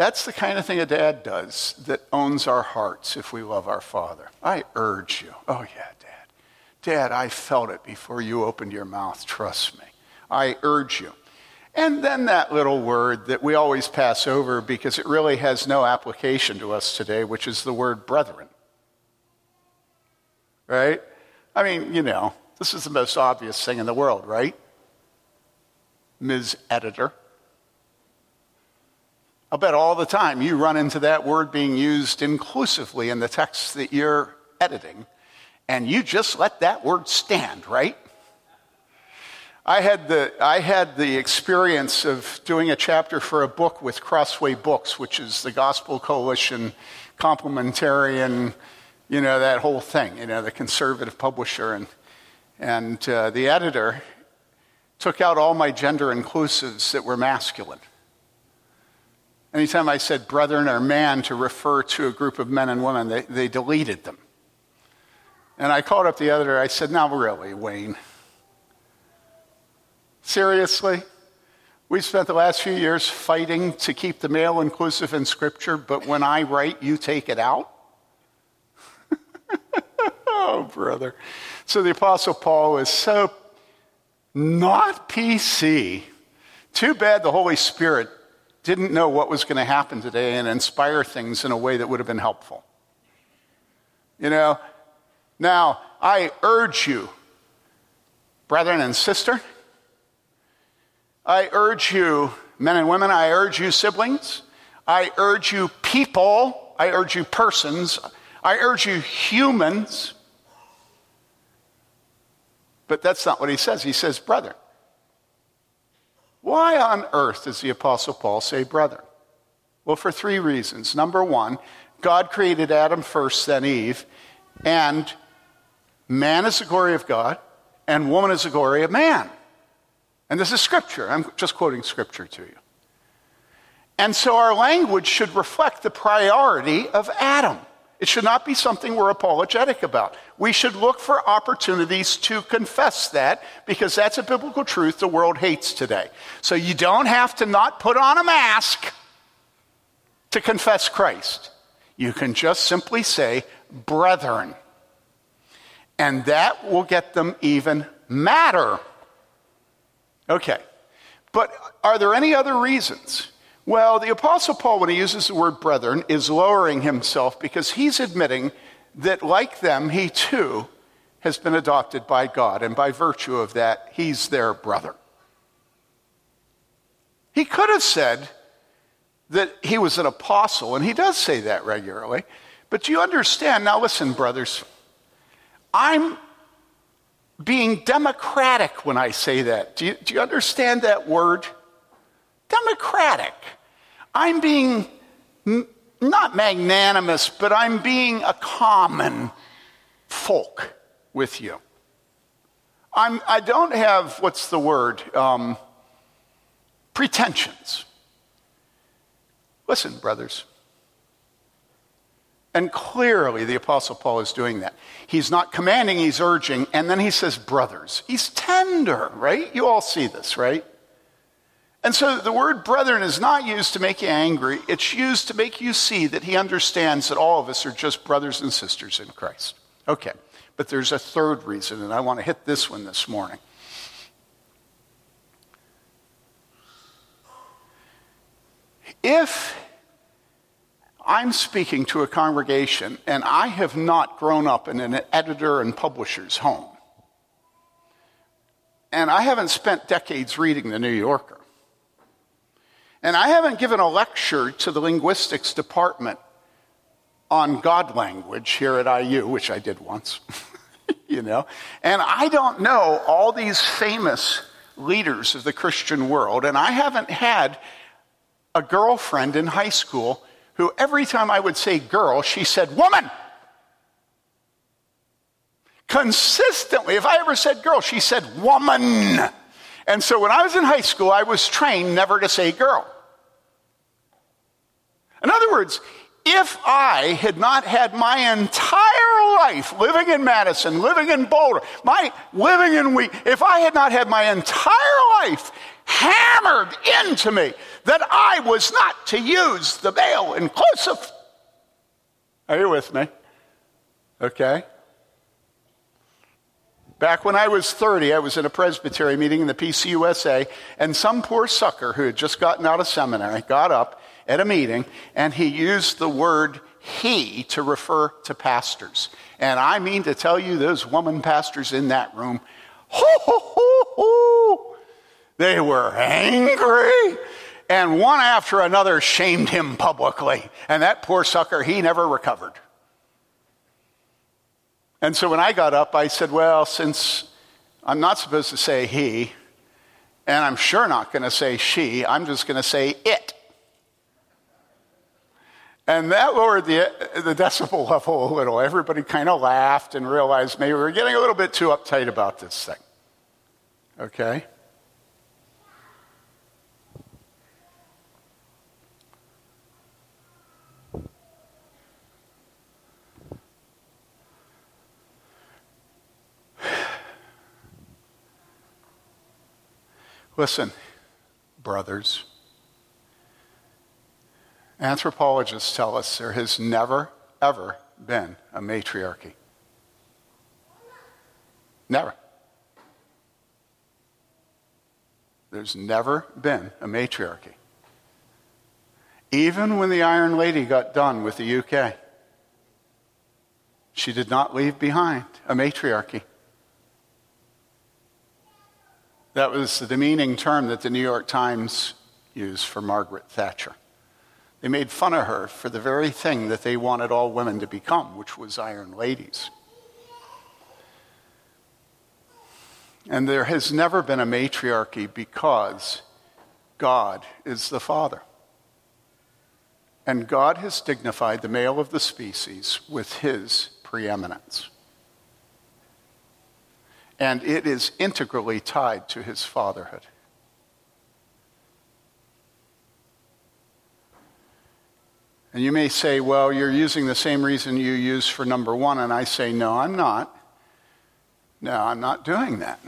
B: That's the kind of thing a dad does that owns our hearts if we love our father. I urge you. Oh, yeah, dad. Dad, I felt it before you opened your mouth. Trust me. I urge you. And then that little word that we always pass over because it really has no application to us today, which is the word brethren. Right? I mean, you know, this is the most obvious thing in the world, right? Ms. Editor. I'll bet all the time you run into that word being used inclusively in the text that you're editing, and you just let that word stand, right? I had, the, I had the experience of doing a chapter for a book with Crossway Books, which is the Gospel Coalition, complementarian, you know, that whole thing, you know, the conservative publisher. And, and uh, the editor took out all my gender inclusives that were masculine. Anytime I said brethren or man to refer to a group of men and women, they, they deleted them. And I called up the editor. I said, Now, really, Wayne, Seriously? We've spent the last few years fighting to keep the male inclusive in Scripture, but when I write, you take it out? oh, brother. So the Apostle Paul is so not PC. Too bad the Holy Spirit didn't know what was going to happen today and inspire things in a way that would have been helpful. You know? Now, I urge you, brethren and sister, I urge you, men and women, I urge you, siblings, I urge you, people, I urge you, persons, I urge you, humans. But that's not what he says. He says, brother. Why on earth does the Apostle Paul say brother? Well, for three reasons. Number one, God created Adam first, then Eve, and man is the glory of God, and woman is the glory of man. And this is scripture. I'm just quoting scripture to you. And so our language should reflect the priority of Adam. It should not be something we're apologetic about. We should look for opportunities to confess that because that's a biblical truth the world hates today. So you don't have to not put on a mask to confess Christ. You can just simply say, brethren. And that will get them even madder. Okay. But are there any other reasons? Well, the Apostle Paul, when he uses the word brethren, is lowering himself because he's admitting that, like them, he too has been adopted by God, and by virtue of that, he's their brother. He could have said that he was an apostle, and he does say that regularly. But do you understand? Now, listen, brothers, I'm being democratic when I say that. Do you, do you understand that word? Democratic. I'm being not magnanimous, but I'm being a common folk with you. I'm, I don't have, what's the word? Um, pretensions. Listen, brothers. And clearly, the Apostle Paul is doing that. He's not commanding, he's urging, and then he says, brothers. He's tender, right? You all see this, right? And so the word brethren is not used to make you angry, it's used to make you see that he understands that all of us are just brothers and sisters in Christ. Okay, but there's a third reason, and I want to hit this one this morning. If I'm speaking to a congregation and I have not grown up in an editor and publisher's home, and I haven't spent decades reading the New Yorker, and I haven't given a lecture to the linguistics department on God language here at IU, which I did once, you know, and I don't know all these famous leaders of the Christian world, and I haven't had a girlfriend in high school who every time I would say girl, she said woman. Consistently, if I ever said girl, she said woman. And so when I was in high school, I was trained never to say girl. In other words, if I had not had my entire life living in Madison, living in Boulder, my living in we, if I had not had my entire life hammered into me that I was not to use the male inclusive. Are you with me? Okay. Back when I was 30, I was in a presbytery meeting in the PCUSA, and some poor sucker who had just gotten out of seminary got up at a meeting and he used the word he to refer to pastors. And I mean to tell you, those woman pastors in that room, ho, ho, ho, ho, they were angry. And one after another shamed him publicly. And that poor sucker, he never recovered. And so when I got up, I said, Well, since I'm not supposed to say he, and I'm sure not going to say she, I'm just going to say it. And that lowered the, the decibel level a little. Everybody kind of laughed and realized maybe we were getting a little bit too uptight about this thing. Okay? Listen, brothers. Anthropologists tell us there has never, ever been a matriarchy. Never. There's never been a matriarchy. Even when the Iron Lady got done with the UK, she did not leave behind a matriarchy. That was the demeaning term that the New York Times used for Margaret Thatcher. They made fun of her for the very thing that they wanted all women to become, which was iron ladies. And there has never been a matriarchy because God is the Father. And God has dignified the male of the species with his preeminence. And it is integrally tied to his fatherhood. And you may say, well, you're using the same reason you use for number one. And I say, no, I'm not. No, I'm not doing that.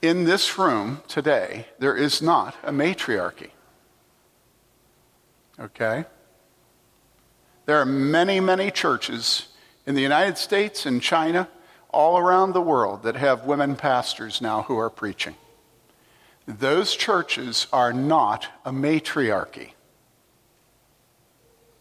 B: In this room today, there is not a matriarchy. Okay? There are many, many churches in the United States and China, all around the world, that have women pastors now who are preaching. Those churches are not a matriarchy.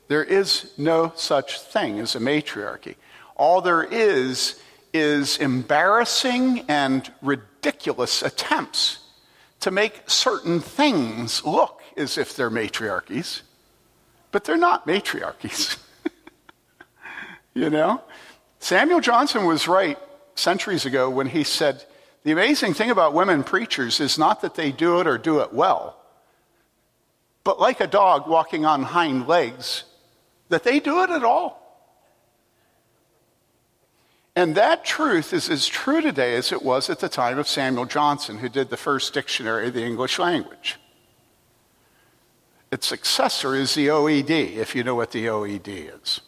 B: There is no such thing as a matriarchy. All there is is embarrassing and ridiculous attempts to make certain things look as if they're matriarchies, but they're not matriarchies. you know? Samuel Johnson was right centuries ago when he said, The amazing thing about women preachers is not that they do it or do it well, but like a dog walking on hind legs, that they do it at all. And that truth is as true today as it was at the time of Samuel Johnson, who did the first dictionary of the English language. Its successor is the OED, if you know what the OED is.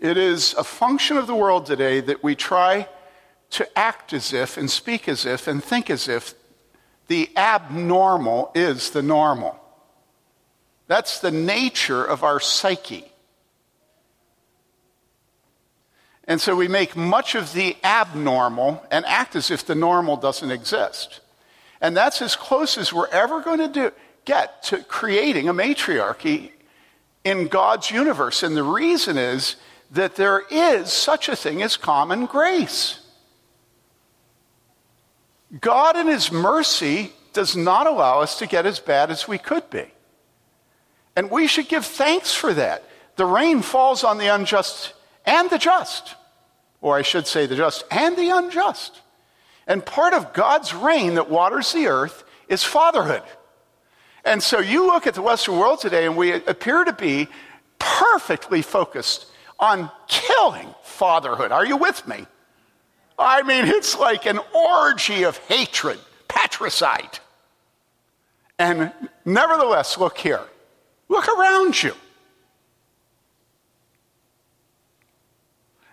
B: It is a function of the world today that we try to act as if and speak as if and think as if the abnormal is the normal. That's the nature of our psyche. And so we make much of the abnormal and act as if the normal doesn't exist. And that's as close as we're ever going to do, get to creating a matriarchy in God's universe. And the reason is that there is such a thing as common grace. God, in His mercy, does not allow us to get as bad as we could be. And we should give thanks for that. The rain falls on the unjust and the just, or I should say, the just and the unjust. And part of God's rain that waters the earth is fatherhood. And so you look at the Western world today, and we appear to be perfectly focused on killing fatherhood. Are you with me? I mean, it's like an orgy of hatred, patricide. And nevertheless, look here. Look around you.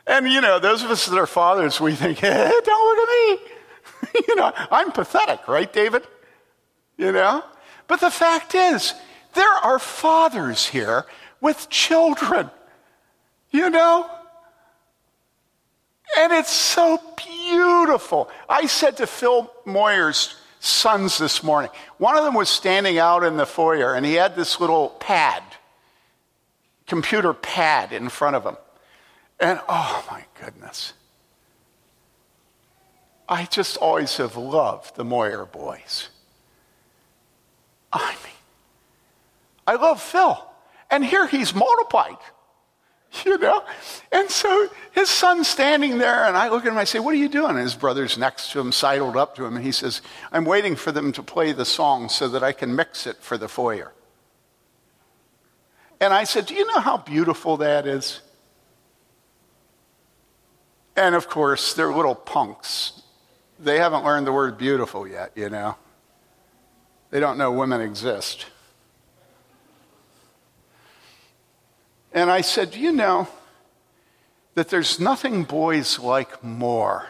B: And, you know, those of us that are fathers, we think, hey, eh, don't look at me. you know, I'm pathetic, right, David? You know? But the fact is, there are fathers here with children, you know? And it's so beautiful. I said to Phil Moyer's sons this morning, one of them was standing out in the foyer and he had this little pad, computer pad in front of him. And oh my goodness. I just always have loved the Moyer boys. I mean, I love Phil. And here he's multiplied. you know? And so his son's standing there, and I look at him, I say, What are you doing? And his brother's next to him, sidled up to him, and he says, I'm waiting for them to play the song so that I can mix it for the foyer. And I said, Do you know how beautiful that is? And of course, they're little punks. They haven't learned the word beautiful yet, you know? They don't know women exist. And I said, Do you know that there's nothing boys like more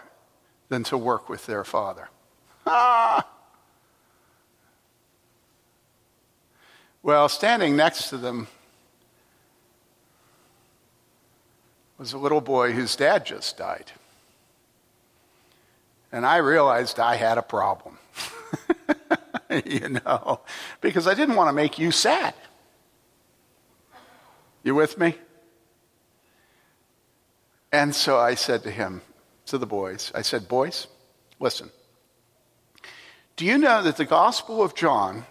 B: than to work with their father? Ah! Well, standing next to them was a little boy whose dad just died. And I realized I had a problem. you know, because I didn't want to make you sad. You with me? And so I said to him, to the boys, I said, Boys, listen. Do you know that the Gospel of John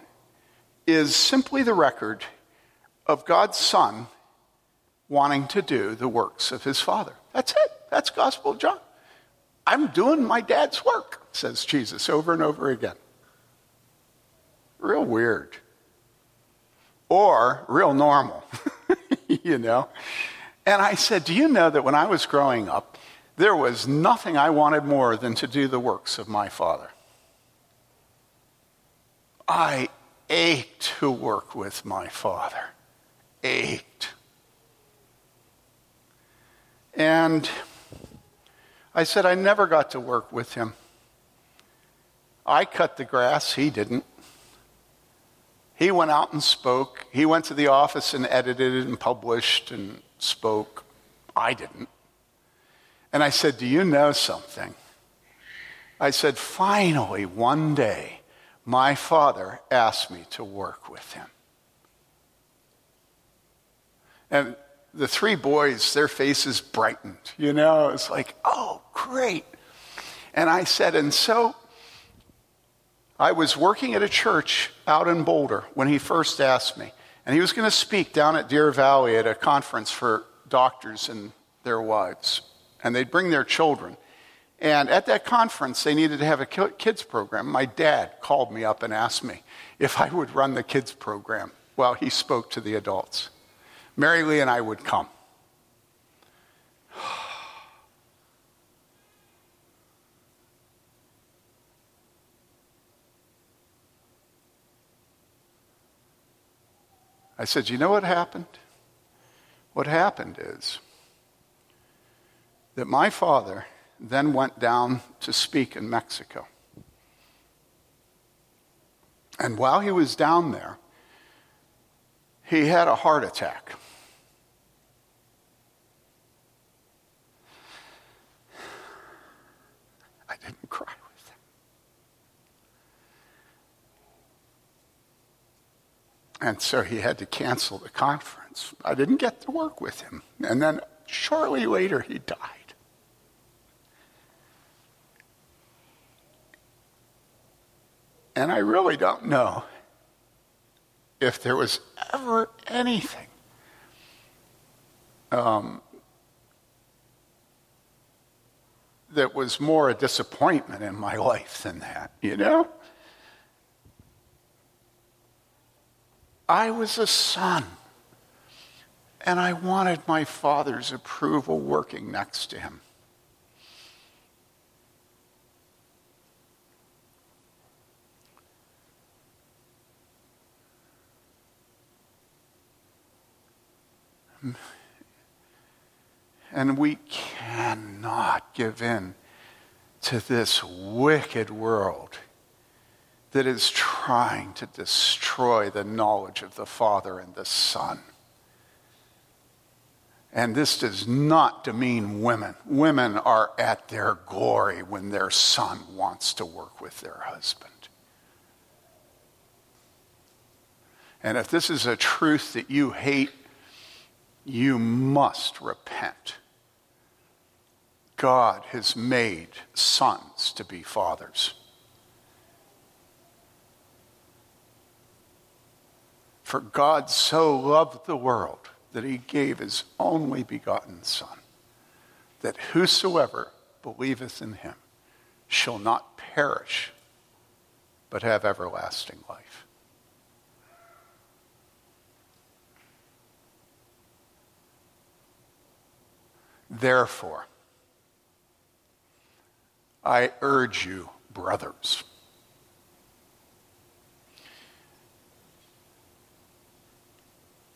B: is simply the record of God's Son wanting to do the works of his Father? That's it. That's Gospel of John. I'm doing my dad's work, says Jesus over and over again. Real weird. Or real normal, you know? And I said, Do you know that when I was growing up, there was nothing I wanted more than to do the works of my father? I ached to work with my father. Ached. And I said, I never got to work with him. I cut the grass, he didn't. He went out and spoke. He went to the office and edited and published and spoke. I didn't. And I said, Do you know something? I said, Finally, one day, my father asked me to work with him. And the three boys, their faces brightened. You know, it's like, oh, great. And I said, and so I was working at a church out in Boulder when he first asked me. And he was going to speak down at Deer Valley at a conference for doctors and their wives. And they'd bring their children. And at that conference, they needed to have a kids program. My dad called me up and asked me if I would run the kids program while he spoke to the adults. Mary Lee and I would come. I said, You know what happened? What happened is that my father then went down to speak in Mexico. And while he was down there, he had a heart attack. I didn't cry with him. And so he had to cancel the conference. I didn't get to work with him. And then shortly later, he died. And I really don't know if there was ever anything um, that was more a disappointment in my life than that, you know? I was a son, and I wanted my father's approval working next to him. And we cannot give in to this wicked world that is trying to destroy the knowledge of the Father and the Son. And this does not demean women. Women are at their glory when their son wants to work with their husband. And if this is a truth that you hate, you must repent. God has made sons to be fathers. For God so loved the world that he gave his only begotten Son, that whosoever believeth in him shall not perish, but have everlasting life. Therefore, I urge you, brothers.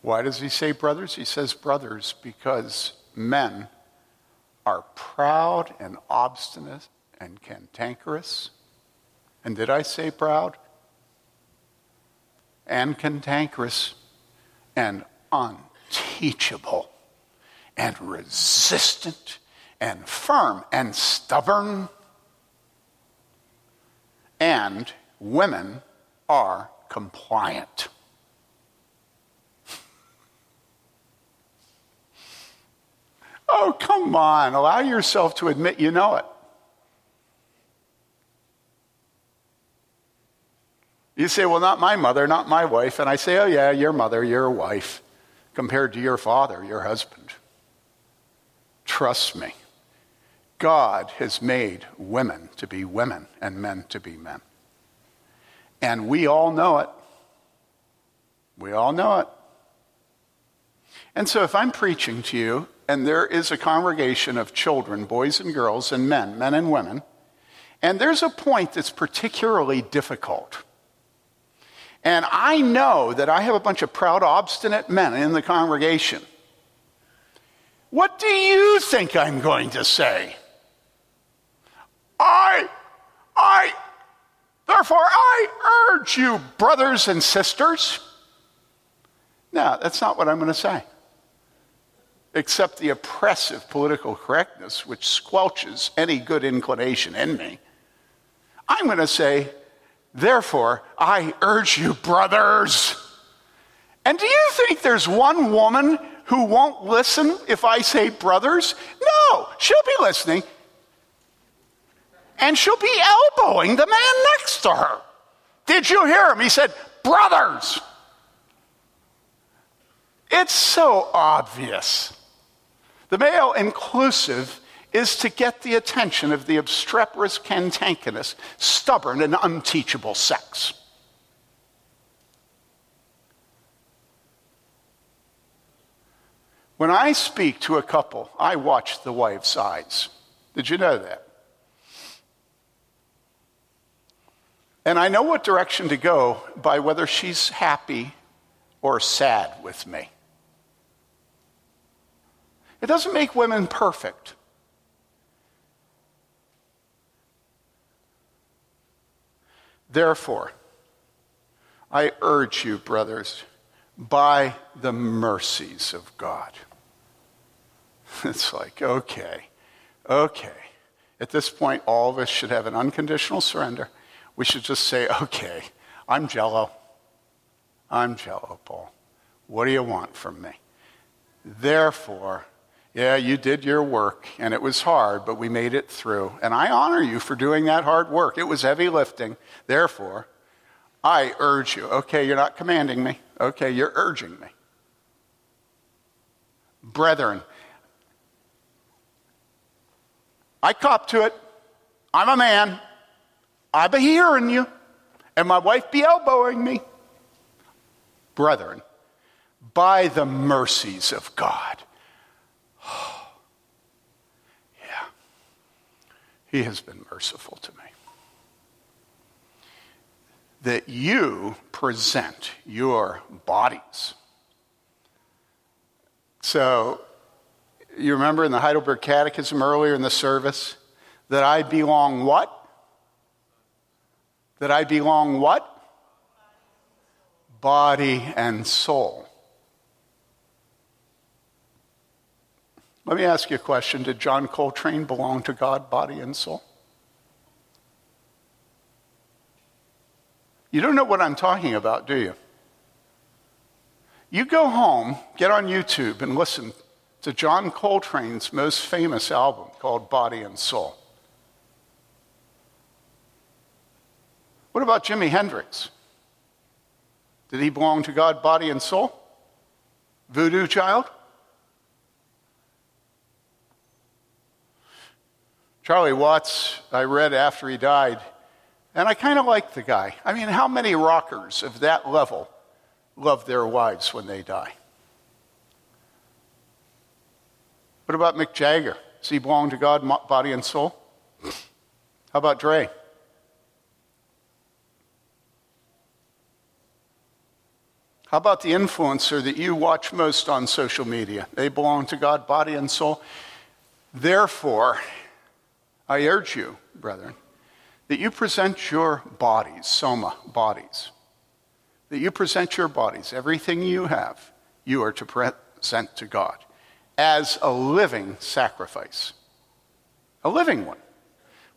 B: Why does he say brothers? He says brothers because men are proud and obstinate and cantankerous. And did I say proud? And cantankerous and unteachable and resistant and firm and stubborn. And women are compliant. Oh, come on. Allow yourself to admit you know it. You say, well, not my mother, not my wife. And I say, oh, yeah, your mother, your wife, compared to your father, your husband. Trust me, God has made women to be women and men to be men. And we all know it. We all know it. And so if I'm preaching to you and there is a congregation of children, boys and girls, and men, men and women, and there's a point that's particularly difficult. And I know that I have a bunch of proud, obstinate men in the congregation. What do you think I'm going to say? I, I, therefore I urge you, brothers and sisters. No, that's not what I'm going to say. Except the oppressive political correctness which squelches any good inclination in me. I'm going to say, therefore, I urge you, brothers. And do you think there's one woman who won't listen if I say brothers? No, she'll be listening. And she'll be elbowing the man next to her. Did you hear him? He said, brothers. It's so obvious. The male inclusive is to get the attention of the obstreperous, cantankerous, stubborn, and unteachable sex. When I speak to a couple, I watch the wife's eyes. Did you know that? And I know what direction to go by whether she's happy or sad with me. It doesn't make women perfect. Therefore, I urge you, brothers, by the mercies of God. It's like, okay, okay. At this point, all of us should have an unconditional surrender. We should just say, okay, I'm jello. I'm jello, Paul. What do you want from me? Therefore, yeah, you did your work, and it was hard, but we made it through. And I honor you for doing that hard work. It was heavy lifting. Therefore, I urge you. Okay, you're not commanding me. Okay, you're urging me. Brethren, I cop to it. I'm a man. I be hearing you. And my wife be elbowing me. Brethren, by the mercies of God. He has been merciful to me. That you present your bodies. So you remember in the Heidelberg Catechism earlier in the service that I belong what? That I belong what? Body and soul. Let me ask you a question. Did John Coltrane belong to God, body and soul? You don't know what I'm talking about, do you? You go home, get on YouTube, and listen to John Coltrane's most famous album called Body and Soul. What about Jimi Hendrix? Did he belong to God, body, and soul? Voodoo child? Charlie Watts, I read after he died, and I kind of like the guy. I mean, how many rockers of that level love their wives when they die? What about Mick Jagger? Does he belong to God, body and soul? How about Dre? How about the influencer that you watch most on social media? They belong to God, body and soul. Therefore, I urge you, brethren, that you present your bodies, soma, bodies, that you present your bodies, everything you have, you are to present to God as a living sacrifice. A living one.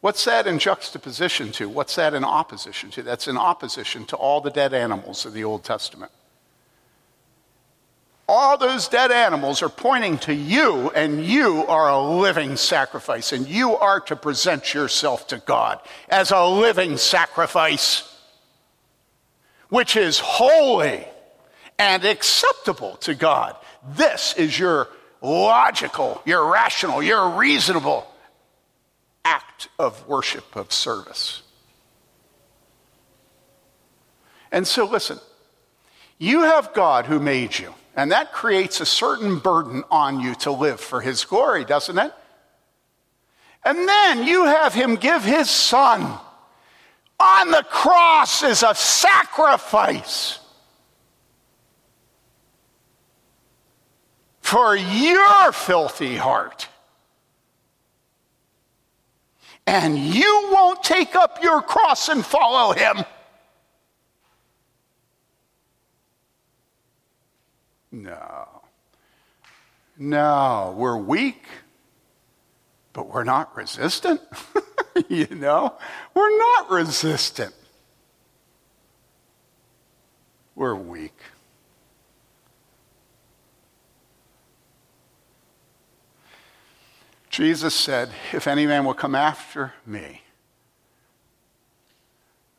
B: What's that in juxtaposition to? What's that in opposition to? That's in opposition to all the dead animals of the Old Testament. All those dead animals are pointing to you, and you are a living sacrifice, and you are to present yourself to God as a living sacrifice, which is holy and acceptable to God. This is your logical, you're rational, you're reasonable act of worship, of service. And so, listen, you have God who made you, and that creates a certain burden on you to live for His glory, doesn't it? And then you have Him give His Son on the cross as a sacrifice for your filthy heart. And you won't take up your cross and follow Him. No. No, we're weak, but we're not resistant. you know, we're not resistant. We're weak. Jesus said, If any man will come after me,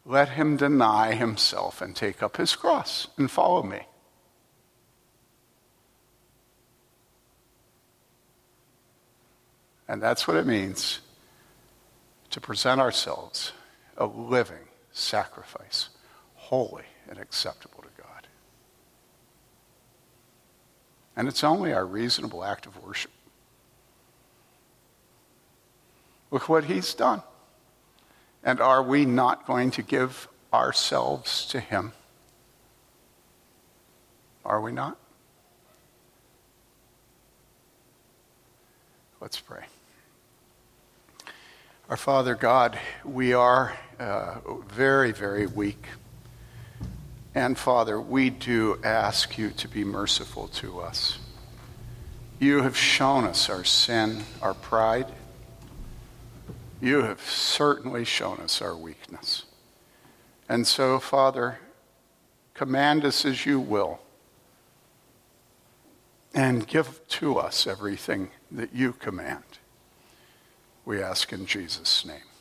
B: let him deny himself and take up his cross and follow me. And that's what it means to present ourselves a living sacrifice, holy and acceptable to God. And it's only our reasonable act of worship. Look what he's done. And are we not going to give ourselves to him? Are we not? Let's pray. Our Father God, we are uh, very, very weak. And Father, we do ask you to be merciful to us. You have shown us our sin, our pride. You have certainly shown us our weakness. And so, Father, command us as you will and give to us everything that you command. We ask in Jesus' name.